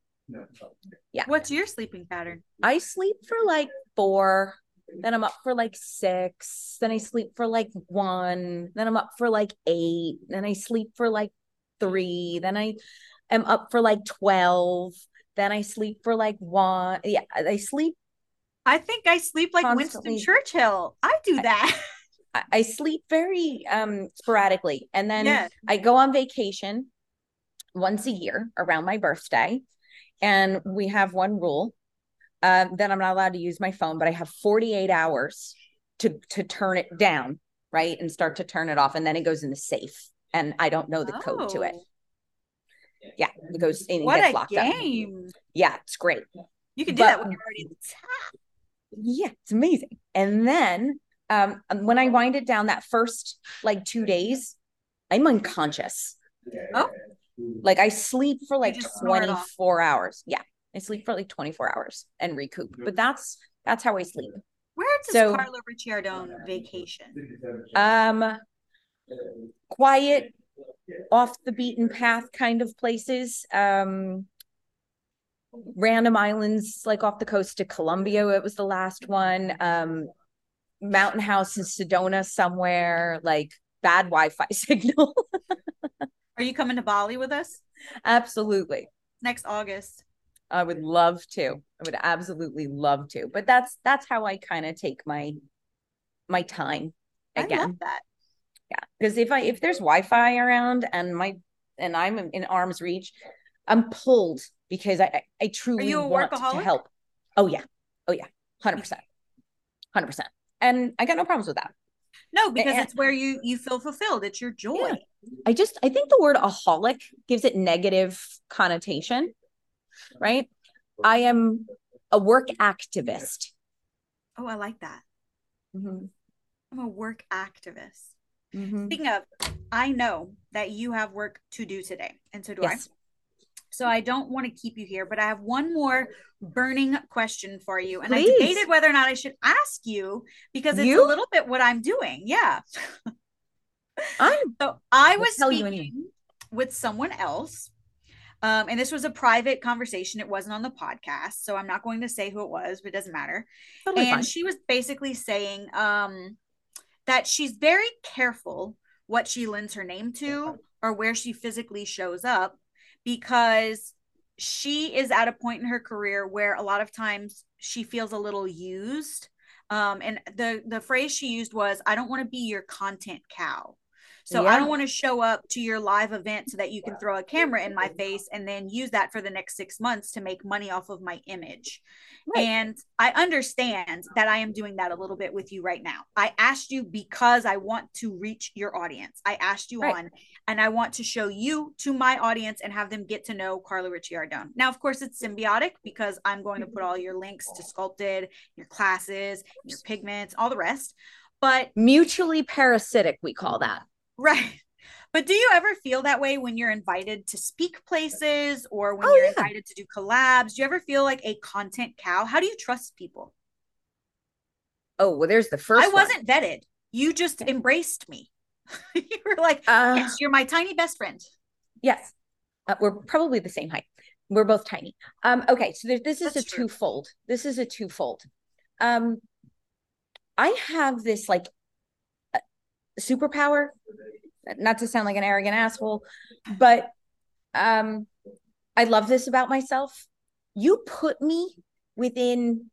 Yeah. What's your sleeping pattern? I sleep for like four, then I'm up for like six, then I sleep for like one, then I'm up for like eight, then I sleep for like three, then I am up for like 12, then I sleep for like one. Yeah, I sleep, I think I sleep like Constantly. Winston Churchill. I do that. I, I sleep very um sporadically. And then yeah. I go on vacation once a year around my birthday. And we have one rule uh, that I'm not allowed to use my phone, but I have 48 hours to to turn it down, right? And start to turn it off. And then it goes in the safe. And I don't know the code to it. Yeah, it goes in and What gets a locked up. game. Yeah, it's great. You can do But- that when you're already at the top. Yeah, it's amazing. And then um when I wind it down that first like two days, I'm unconscious. Oh. Like I sleep for like just snore it off. 24 hours. Yeah. I sleep for like 24 hours and recoup. But that's that's how I sleep. Where does So- Carla Ricciardone vacation? Um quiet, off the beaten path kind of places. Um random islands like off the coast of Colombia. It was the last one. Um mountain house in Sedona somewhere, like bad Wi-Fi signal. Are you coming to Bali with us Absolutely. next August? I would love to. I would absolutely love to. But that's that's how I kind of take my my time I again. love that. Yeah, because if I if there's Wi-Fi around and my and I'm in arm's reach, I'm pulled because I I, truly you a want to help. Oh yeah, oh yeah, hundred percent, hundred percent, and I got no problems with that. No, because and- it's where you you feel fulfilled. It's your joy. Yeah. I just I think the word aholic gives it negative connotation, right? I am a work activist. Oh, I like that. Mhm, I'm a work activist. Mhm. Speaking of, I know that you have work to do today, and so do I. So I don't want to keep you here, but I have one more burning question for you. And Please. I debated whether or not I should ask you because it's You? a little bit what I'm doing. Yeah. I'm So I was speaking with someone else. Um, and this was a private conversation. It wasn't on the podcast. So I'm not going to say who it was, but it doesn't matter. totally and fine. she was basically saying um, that she's very careful what she lends her name to or where she physically shows up because she is at a point in her career where a lot of times she feels a little used. Um, and the the phrase she used was i don't want to be your content cow so I don't want to show up to your live event so that you can throw a camera in my face and then use that for the next six months to make money off of my image. Right. And I understand that I am doing that a little bit with you right now. I asked you because I want to reach your audience. I asked you Right. on and I want to show you to my audience and have them get to know Carla Ricciardone. Now, of course, it's symbiotic because I'm going to put all your links to sculpted, your classes, your pigments, all the rest. But Mutually parasitic, we call that. Right. But do you ever feel that way when you're invited to speak places or when Oh, you're yeah. invited to do collabs? Do you ever feel like a content cow? How do you trust people? Oh, well, there's the first I wasn't vetted. You just embraced me. you were like, One. Uh, yes, you're my tiny best friend. Yes. Uh, we're probably the same height. We're both tiny. Um, okay, so there, this is That's a true. twofold. This is a twofold. Um, I have this like superpower, not to sound like an arrogant asshole, but um, I love this about myself. You put me within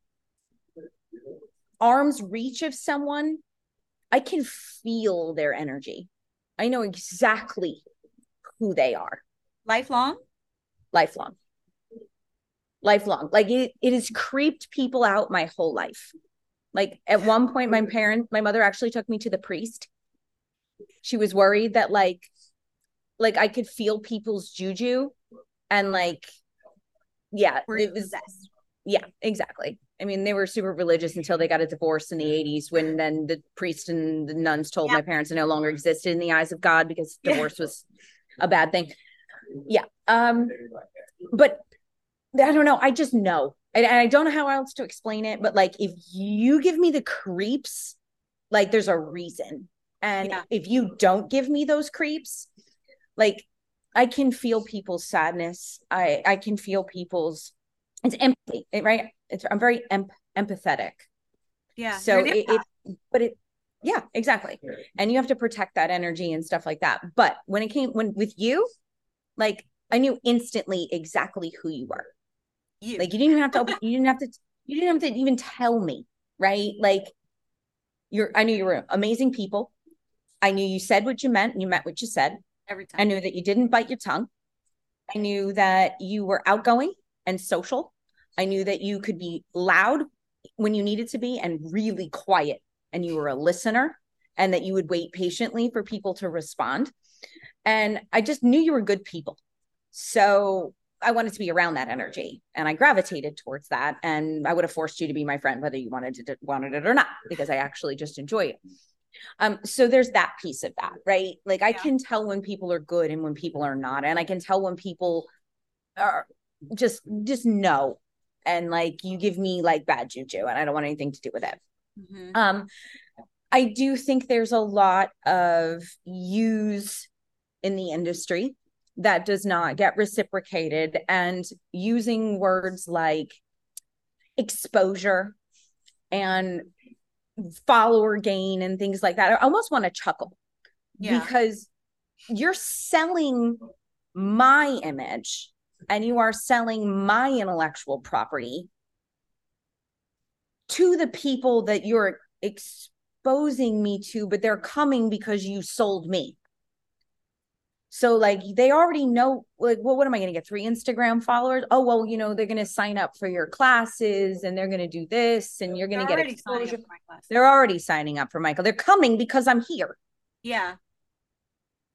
arm's reach of someone, I can feel their energy. I know exactly who they are Lifelong? lifelong lifelong like it, it has creeped people out my whole life like at one point my parent my mother actually took me to the priest she was worried that like like i could feel people's juju and like yeah it was yeah exactly. I mean they were super religious until they got a divorce in the 80s when then the priest and the nuns told Yeah. my parents it no longer existed in the eyes of god because Yeah. divorce was a bad thing. Yeah um but i don't know. I just know. And and i don't know how else to explain it but like if you give me the creeps like there's a reason and Yeah. if you don't give me those creeps like i can feel people's sadness. I i can feel people's it's empathy right? It's i'm very em- empathetic. Yeah. so it, it but it yeah exactly. And you have to protect that energy and stuff like that. But when it came when with you like i knew instantly exactly who you were. You. like you didn't even have to open, you didn't have to you didn't have to even tell me right? Like you're i knew you were amazing people i knew you said what you meant and you meant what you said every time. I knew that you didn't bite your tongue. I knew that you were outgoing and social. I knew that you could be loud when you needed to be and really quiet. And you were a listener and that you would wait patiently for people to respond. And I just knew you were good people. So I wanted to be around that energy and I gravitated towards that. And I would have forced you to be my friend, whether you wanted to wanted it or not, because I actually just enjoy it. Um, so there's that piece of that, right? Like I Yeah. can tell when people are good and when people are not, and I can tell when people are just just no, and like you give me like bad juju, and I don't want anything to do with it. Mhm. Um, I do think there's a lot of use in the industry that does not get reciprocated, and using words like exposure and follower gain and things like that. I almost want to chuckle Yeah. because you're selling my image and you are selling my intellectual property to the people that you're exposing me to, but they're coming because you sold me. So like they already know like well what am I going to get three Instagram followers? Oh well, you know, they're going to sign up for your classes and they're going to do this and you're going to get exposure. They're already signing up for Michael. They're coming because I'm here. Yeah.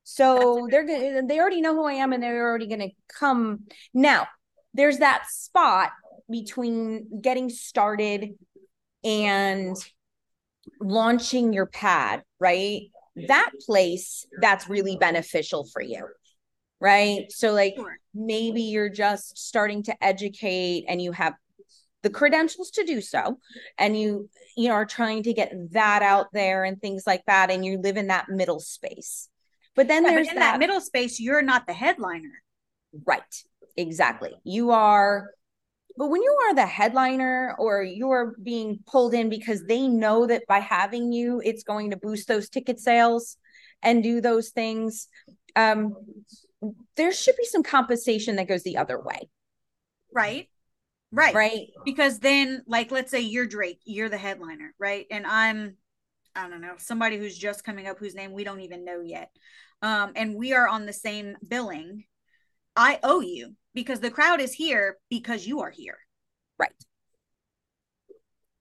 So they're going they already know who I am and they're already going to come. Now, there's that spot between getting started and launching your pad, right? That place that's really beneficial for you right? So like sure. maybe you're just starting to educate and you have the credentials to do so and you you know are trying to get that out there and things like that and you live in that middle space. But then yeah, there's but that, that middle space you're not the headliner. Right. Exactly. You are but when you are the headliner or you're being pulled in because they know that by having you, it's going to boost those ticket sales and do those things, um, there should be some compensation that goes the other way. Right. Right. Right. Because then, like, let's say you're Drake, you're the headliner, right? And I'm, I don't know, somebody who's just coming up whose name we don't even know yet. Um, and we are on the same billing. I owe you because the crowd is here because you are here. Right.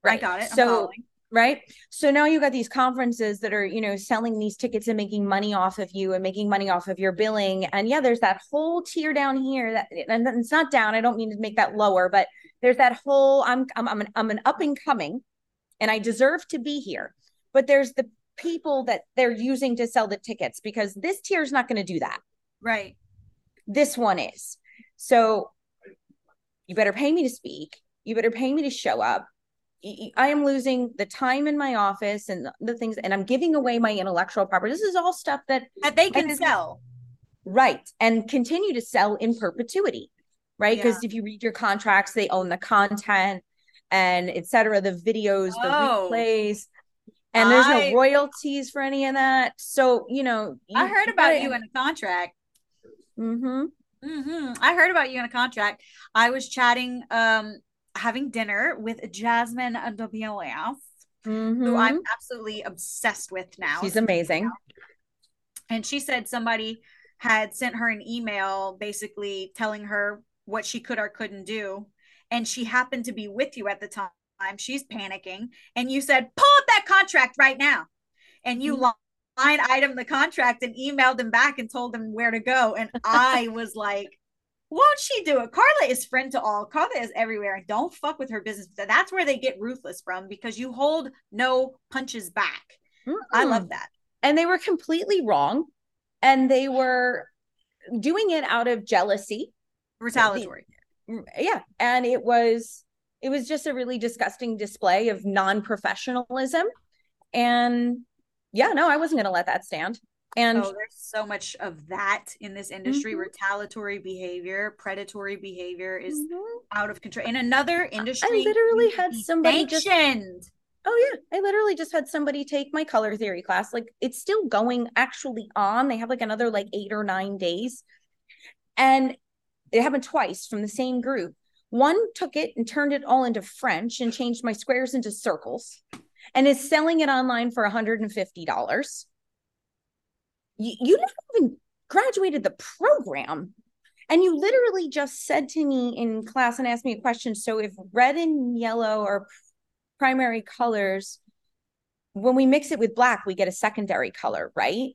Right. I got it. so right so now you got these conferences that are you know selling these tickets and making money off of you and making money off of your billing and yeah there's that whole tier down here that and it's not down i don't mean to make that lower but there's that whole i'm i'm i'm an, I'm an up and coming and i deserve to be here but there's the people that they're using to sell the tickets because this tier is not going to do that right this one is so you better pay me to speak. You better pay me to show up. I am losing the time in my office and the things, and I'm giving away my intellectual property. This is all stuff that that they can sell, right, and continue to sell in perpetuity, right? Because yeah. if you read your contracts, they own the content and etc. The videos, the oh, replays, and there's I, no royalties for any of that. So you know, you, I heard about you in a contract. Mm-hmm. Mm-hmm. I heard about you in a contract. I was chatting, um, having dinner with Jasmine WLS, mm-hmm. who I'm absolutely obsessed with now. She's amazing. And she said somebody had sent her an email basically telling her what she could or couldn't do. And she happened to be with you at the time. She's panicking. And you said, pull up that contract right now. And you mm-hmm line item the contract and emailed him back and told him where to go. And I was like, won't she do it? Carla is friend to all. Carla is everywhere. And don't fuck with her business. That's where they get ruthless from because you hold no punches back. mm I love that. And they were completely wrong. And they were doing it out of jealousy. Retaliatory. Yeah. And it was it was just a really disgusting display of non-professionalism. And yeah, no, I wasn't going to let that stand. And oh, there's so much of that in this industry. Mm-hmm. Retaliatory behavior, predatory behavior is mm-hmm. out of control. In another industry, I literally had somebody sanctioned. Just, oh yeah, I literally just had somebody take my color theory class. Like it's still going actually on. They have like another like eight or nine days, and it happened twice from the same group. One took it and turned it all into French and changed my squares into circles and is selling it online for $150. You, you never even graduated the program. And you literally just said to me in class and asked me a question. So if red and yellow are primary colors, when we mix it with black, we get a secondary color, right?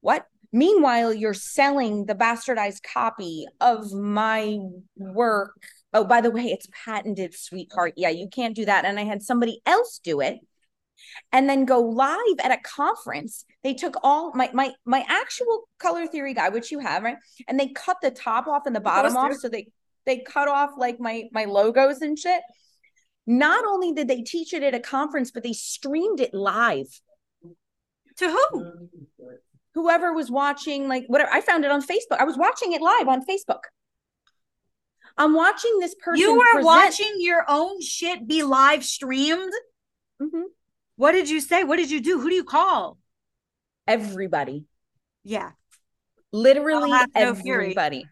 What? Meanwhile, you're selling the bastardized copy of my work oh, by the way, it's patented, sweetheart. Yeah, you can't do that. And I had somebody else do it and then go live at a conference. They took all my my my actual color theory guide, which you have, right? And they cut the top off and the bottom off. So they they cut off like my my logos and shit. Not only did they teach it at a conference, but they streamed it live. To who? Whoever was watching, like whatever. I found it on Facebook. I was watching it live on Facebook. I'm watching this person. You were present- watching your own shit be live streamed. Mm-hmm. What did you say? What did you do? Who do you call? Everybody. Yeah. literally no everybody.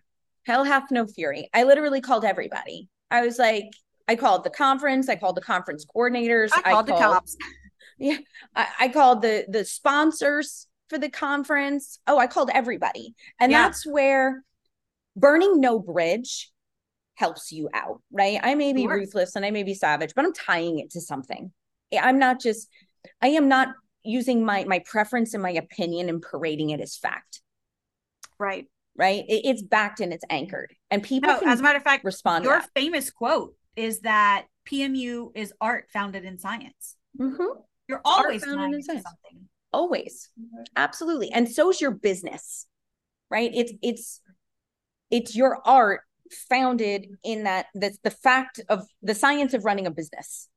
Hell hath no fury. I literally called everybody. I was like, I called the conference. I called the conference coordinators. I called the cops. Yeah, I, I called the the sponsors for the conference. Oh, I called everybody, and Yeah. that's where burning no bridge helps you out, right? I may be Sure. ruthless and I may be savage, but I'm tying it to something. I'm not just. I am not using my my preference and my opinion and parading it as fact, Right. right? It- it's backed and it's anchored, and people No, can as a matter of fact, respond. your famous quote is that PMU is art founded in science. Mhm. You're always founded in science. something. always absolutely and so's your business right it's it's it's your art founded in that that's the fact of the science of running a business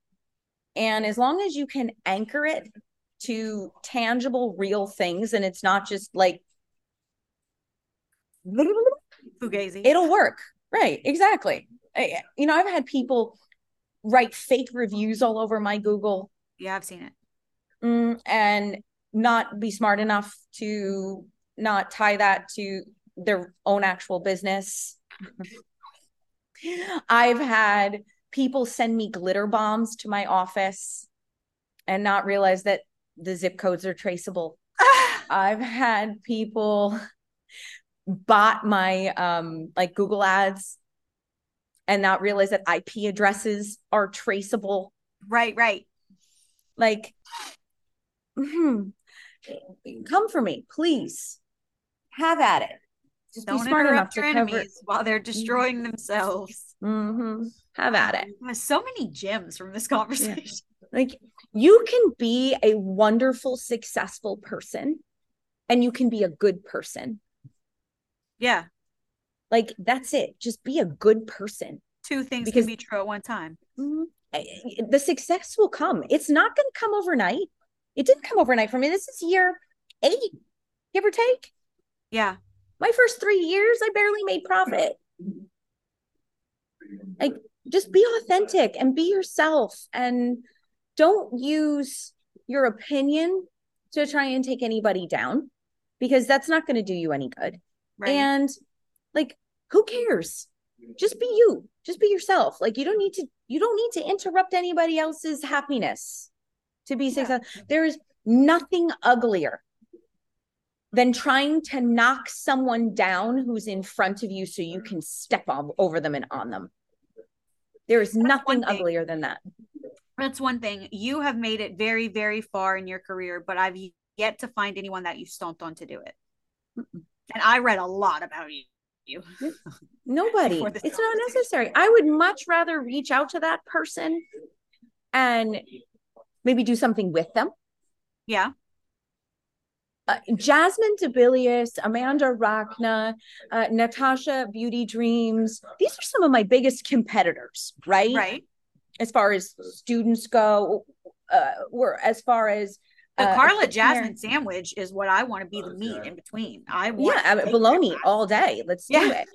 and as long as you can anchor it to tangible real things and it's not just like Fugazi. it'll work right exactly I- you know i've had people write fake reviews all over my google yeah, I've seen it. mm, and not be smart enough to not tie that to their own actual business. I've had people send me glitter bombs to my office and not realize that the zip codes are traceable. I've had people bot my um like Google ads and not realize that IP addresses are traceable right, right. like mhm. come for me please have at it just Don't be smart enough interrupt to your cover enemies while they're destroying themselves. Mhm. have at it so many gems from this conversation. like you can be a wonderful successful person and you can be a good person Yeah. like that's it just be a good person Two things Because- can be true at one time. Mhm. The success will come it's not going to come overnight it didn't come overnight for me this is year eight give or take Yeah. My first three years i barely made profit. Like just be authentic and be yourself and don't use your opinion to try and take anybody down because that's not going to do you any good. Right. and like who cares? Just be you. Just be yourself. Like you don't need to you don't need to interrupt anybody else's happiness to be Yeah. successful there is nothing uglier than trying to knock someone down who's in front of you so you can step on, over them and on them there is one nothing uglier than that That's one thing. You have made it very, very far in your career, but I've yet to find anyone that you stomped on to do it. And I read a lot about you. you. Nobody. It's not necessary. I would much rather reach out to that person and maybe do something with them. Yeah. Uh, Jasmine Debilius, Amanda Rachna, uh, Natasha Beauty Dreams. These are some of my biggest competitors, right? Right. As far as students go, uh, or as far as The uh, Carla parent- Jasmine sandwich is what I want to be the meat in between. I want yeah, I to mean, bologna all day. Let's do it.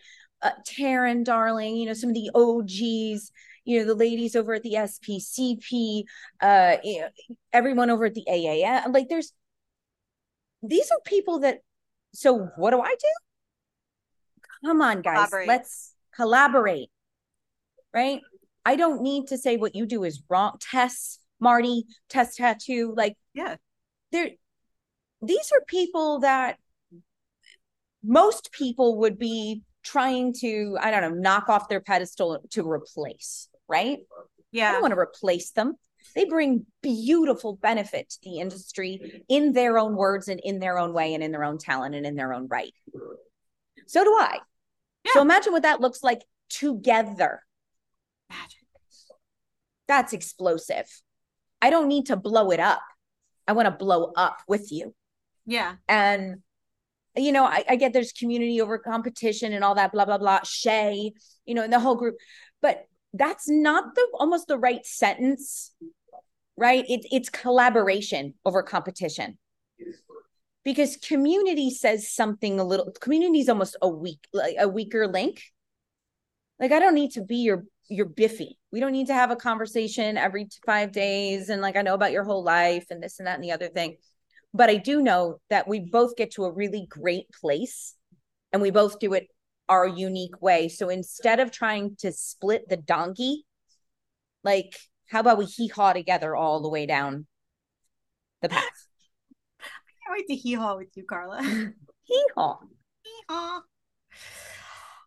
Uh, Taryn, darling, you know, some of the OGs, you know, the ladies over at the SPCP, uh, you know, everyone over at the AAM. Like, there's these are people that. So, what do I do? Come on, guys, Collaborate. let's collaborate. Right? I don't need to say what you do is wrong. Tess, Marty, test Tattoo, like Yeah. there these are people that most people would be trying to i don't know knock off their pedestal to replace right i Yeah. don't want to replace them they bring beautiful benefit to the industry in their own words and in their own way and in their own talent and in their own right. So do i. So imagine what that looks like together. Magic. that's explosive. I don't need to blow it up. I want to blow up with you. Yeah. and you know I, I get there's community over competition and all that blah blah blah shay you know and the whole group. But that's not the almost the right sentence right? It, it's collaboration over competition. Because community says something a little community is almost a weak like a weaker link. Like i don't need to be your your biffy. We don't need to have a conversation every five days and like i know about your whole life and this and that and the other thing. But I do know that we both get to a really great place and we both do it our unique way. So instead of trying to split the donkey, like how about we hee haw together all the way down the path? I can't wait to hee haw with you, Carla. hee haw. Hee haw.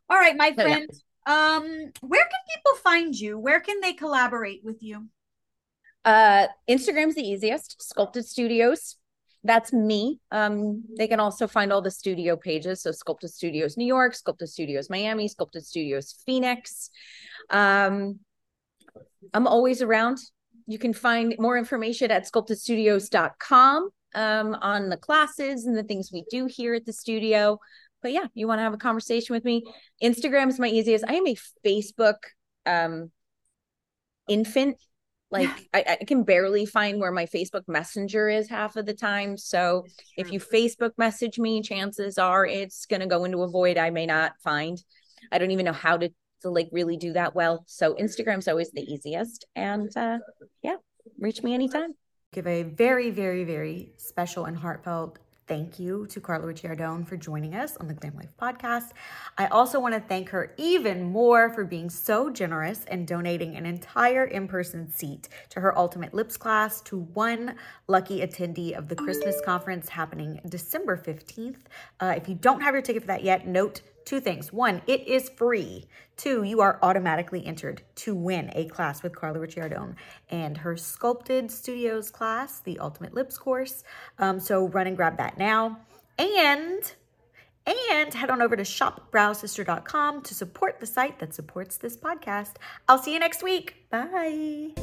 All right, my So, yeah. friend. Um, where can people find you? Where can they collaborate with you? Uh, Instagram's the easiest. Sculpted Studios. That's me. Um, they can also find all the studio pages. So Sculpted Studios New York, Sculpted Studios Miami, Sculpted Studios Phoenix. Um, I'm always around. You can find more information at sculptedstudios.com um, on the classes and the things we do here at the studio. But yeah, you want to have a conversation with me. Instagram is my easiest. I am a Facebook um, infant like I, I can barely find where my facebook messenger is half of the time so if you facebook message me chances are it's going to go into a void i may not find. I don't even know how to, to like really do that well so instagram's always the easiest and uh yeah reach me anytime. Give a very, very, very special and heartfelt thank you to Carla Ricciardone for joining us on the Glam Life podcast. I also want to thank her even more for being so generous and donating an entire in person seat to her Ultimate Lips class to one lucky attendee of the Christmas conference happening December 15th. Uh, if you don't have your ticket for that yet, note two things. One, it is free. Two, you are automatically entered to win a class with Carla Ricciardone and her Sculpted Studios class, the Ultimate Lips course. Um, so run and grab that now. And and head on over to shopbrowsister.com to support the site that supports this podcast. I'll see you next week. Bye.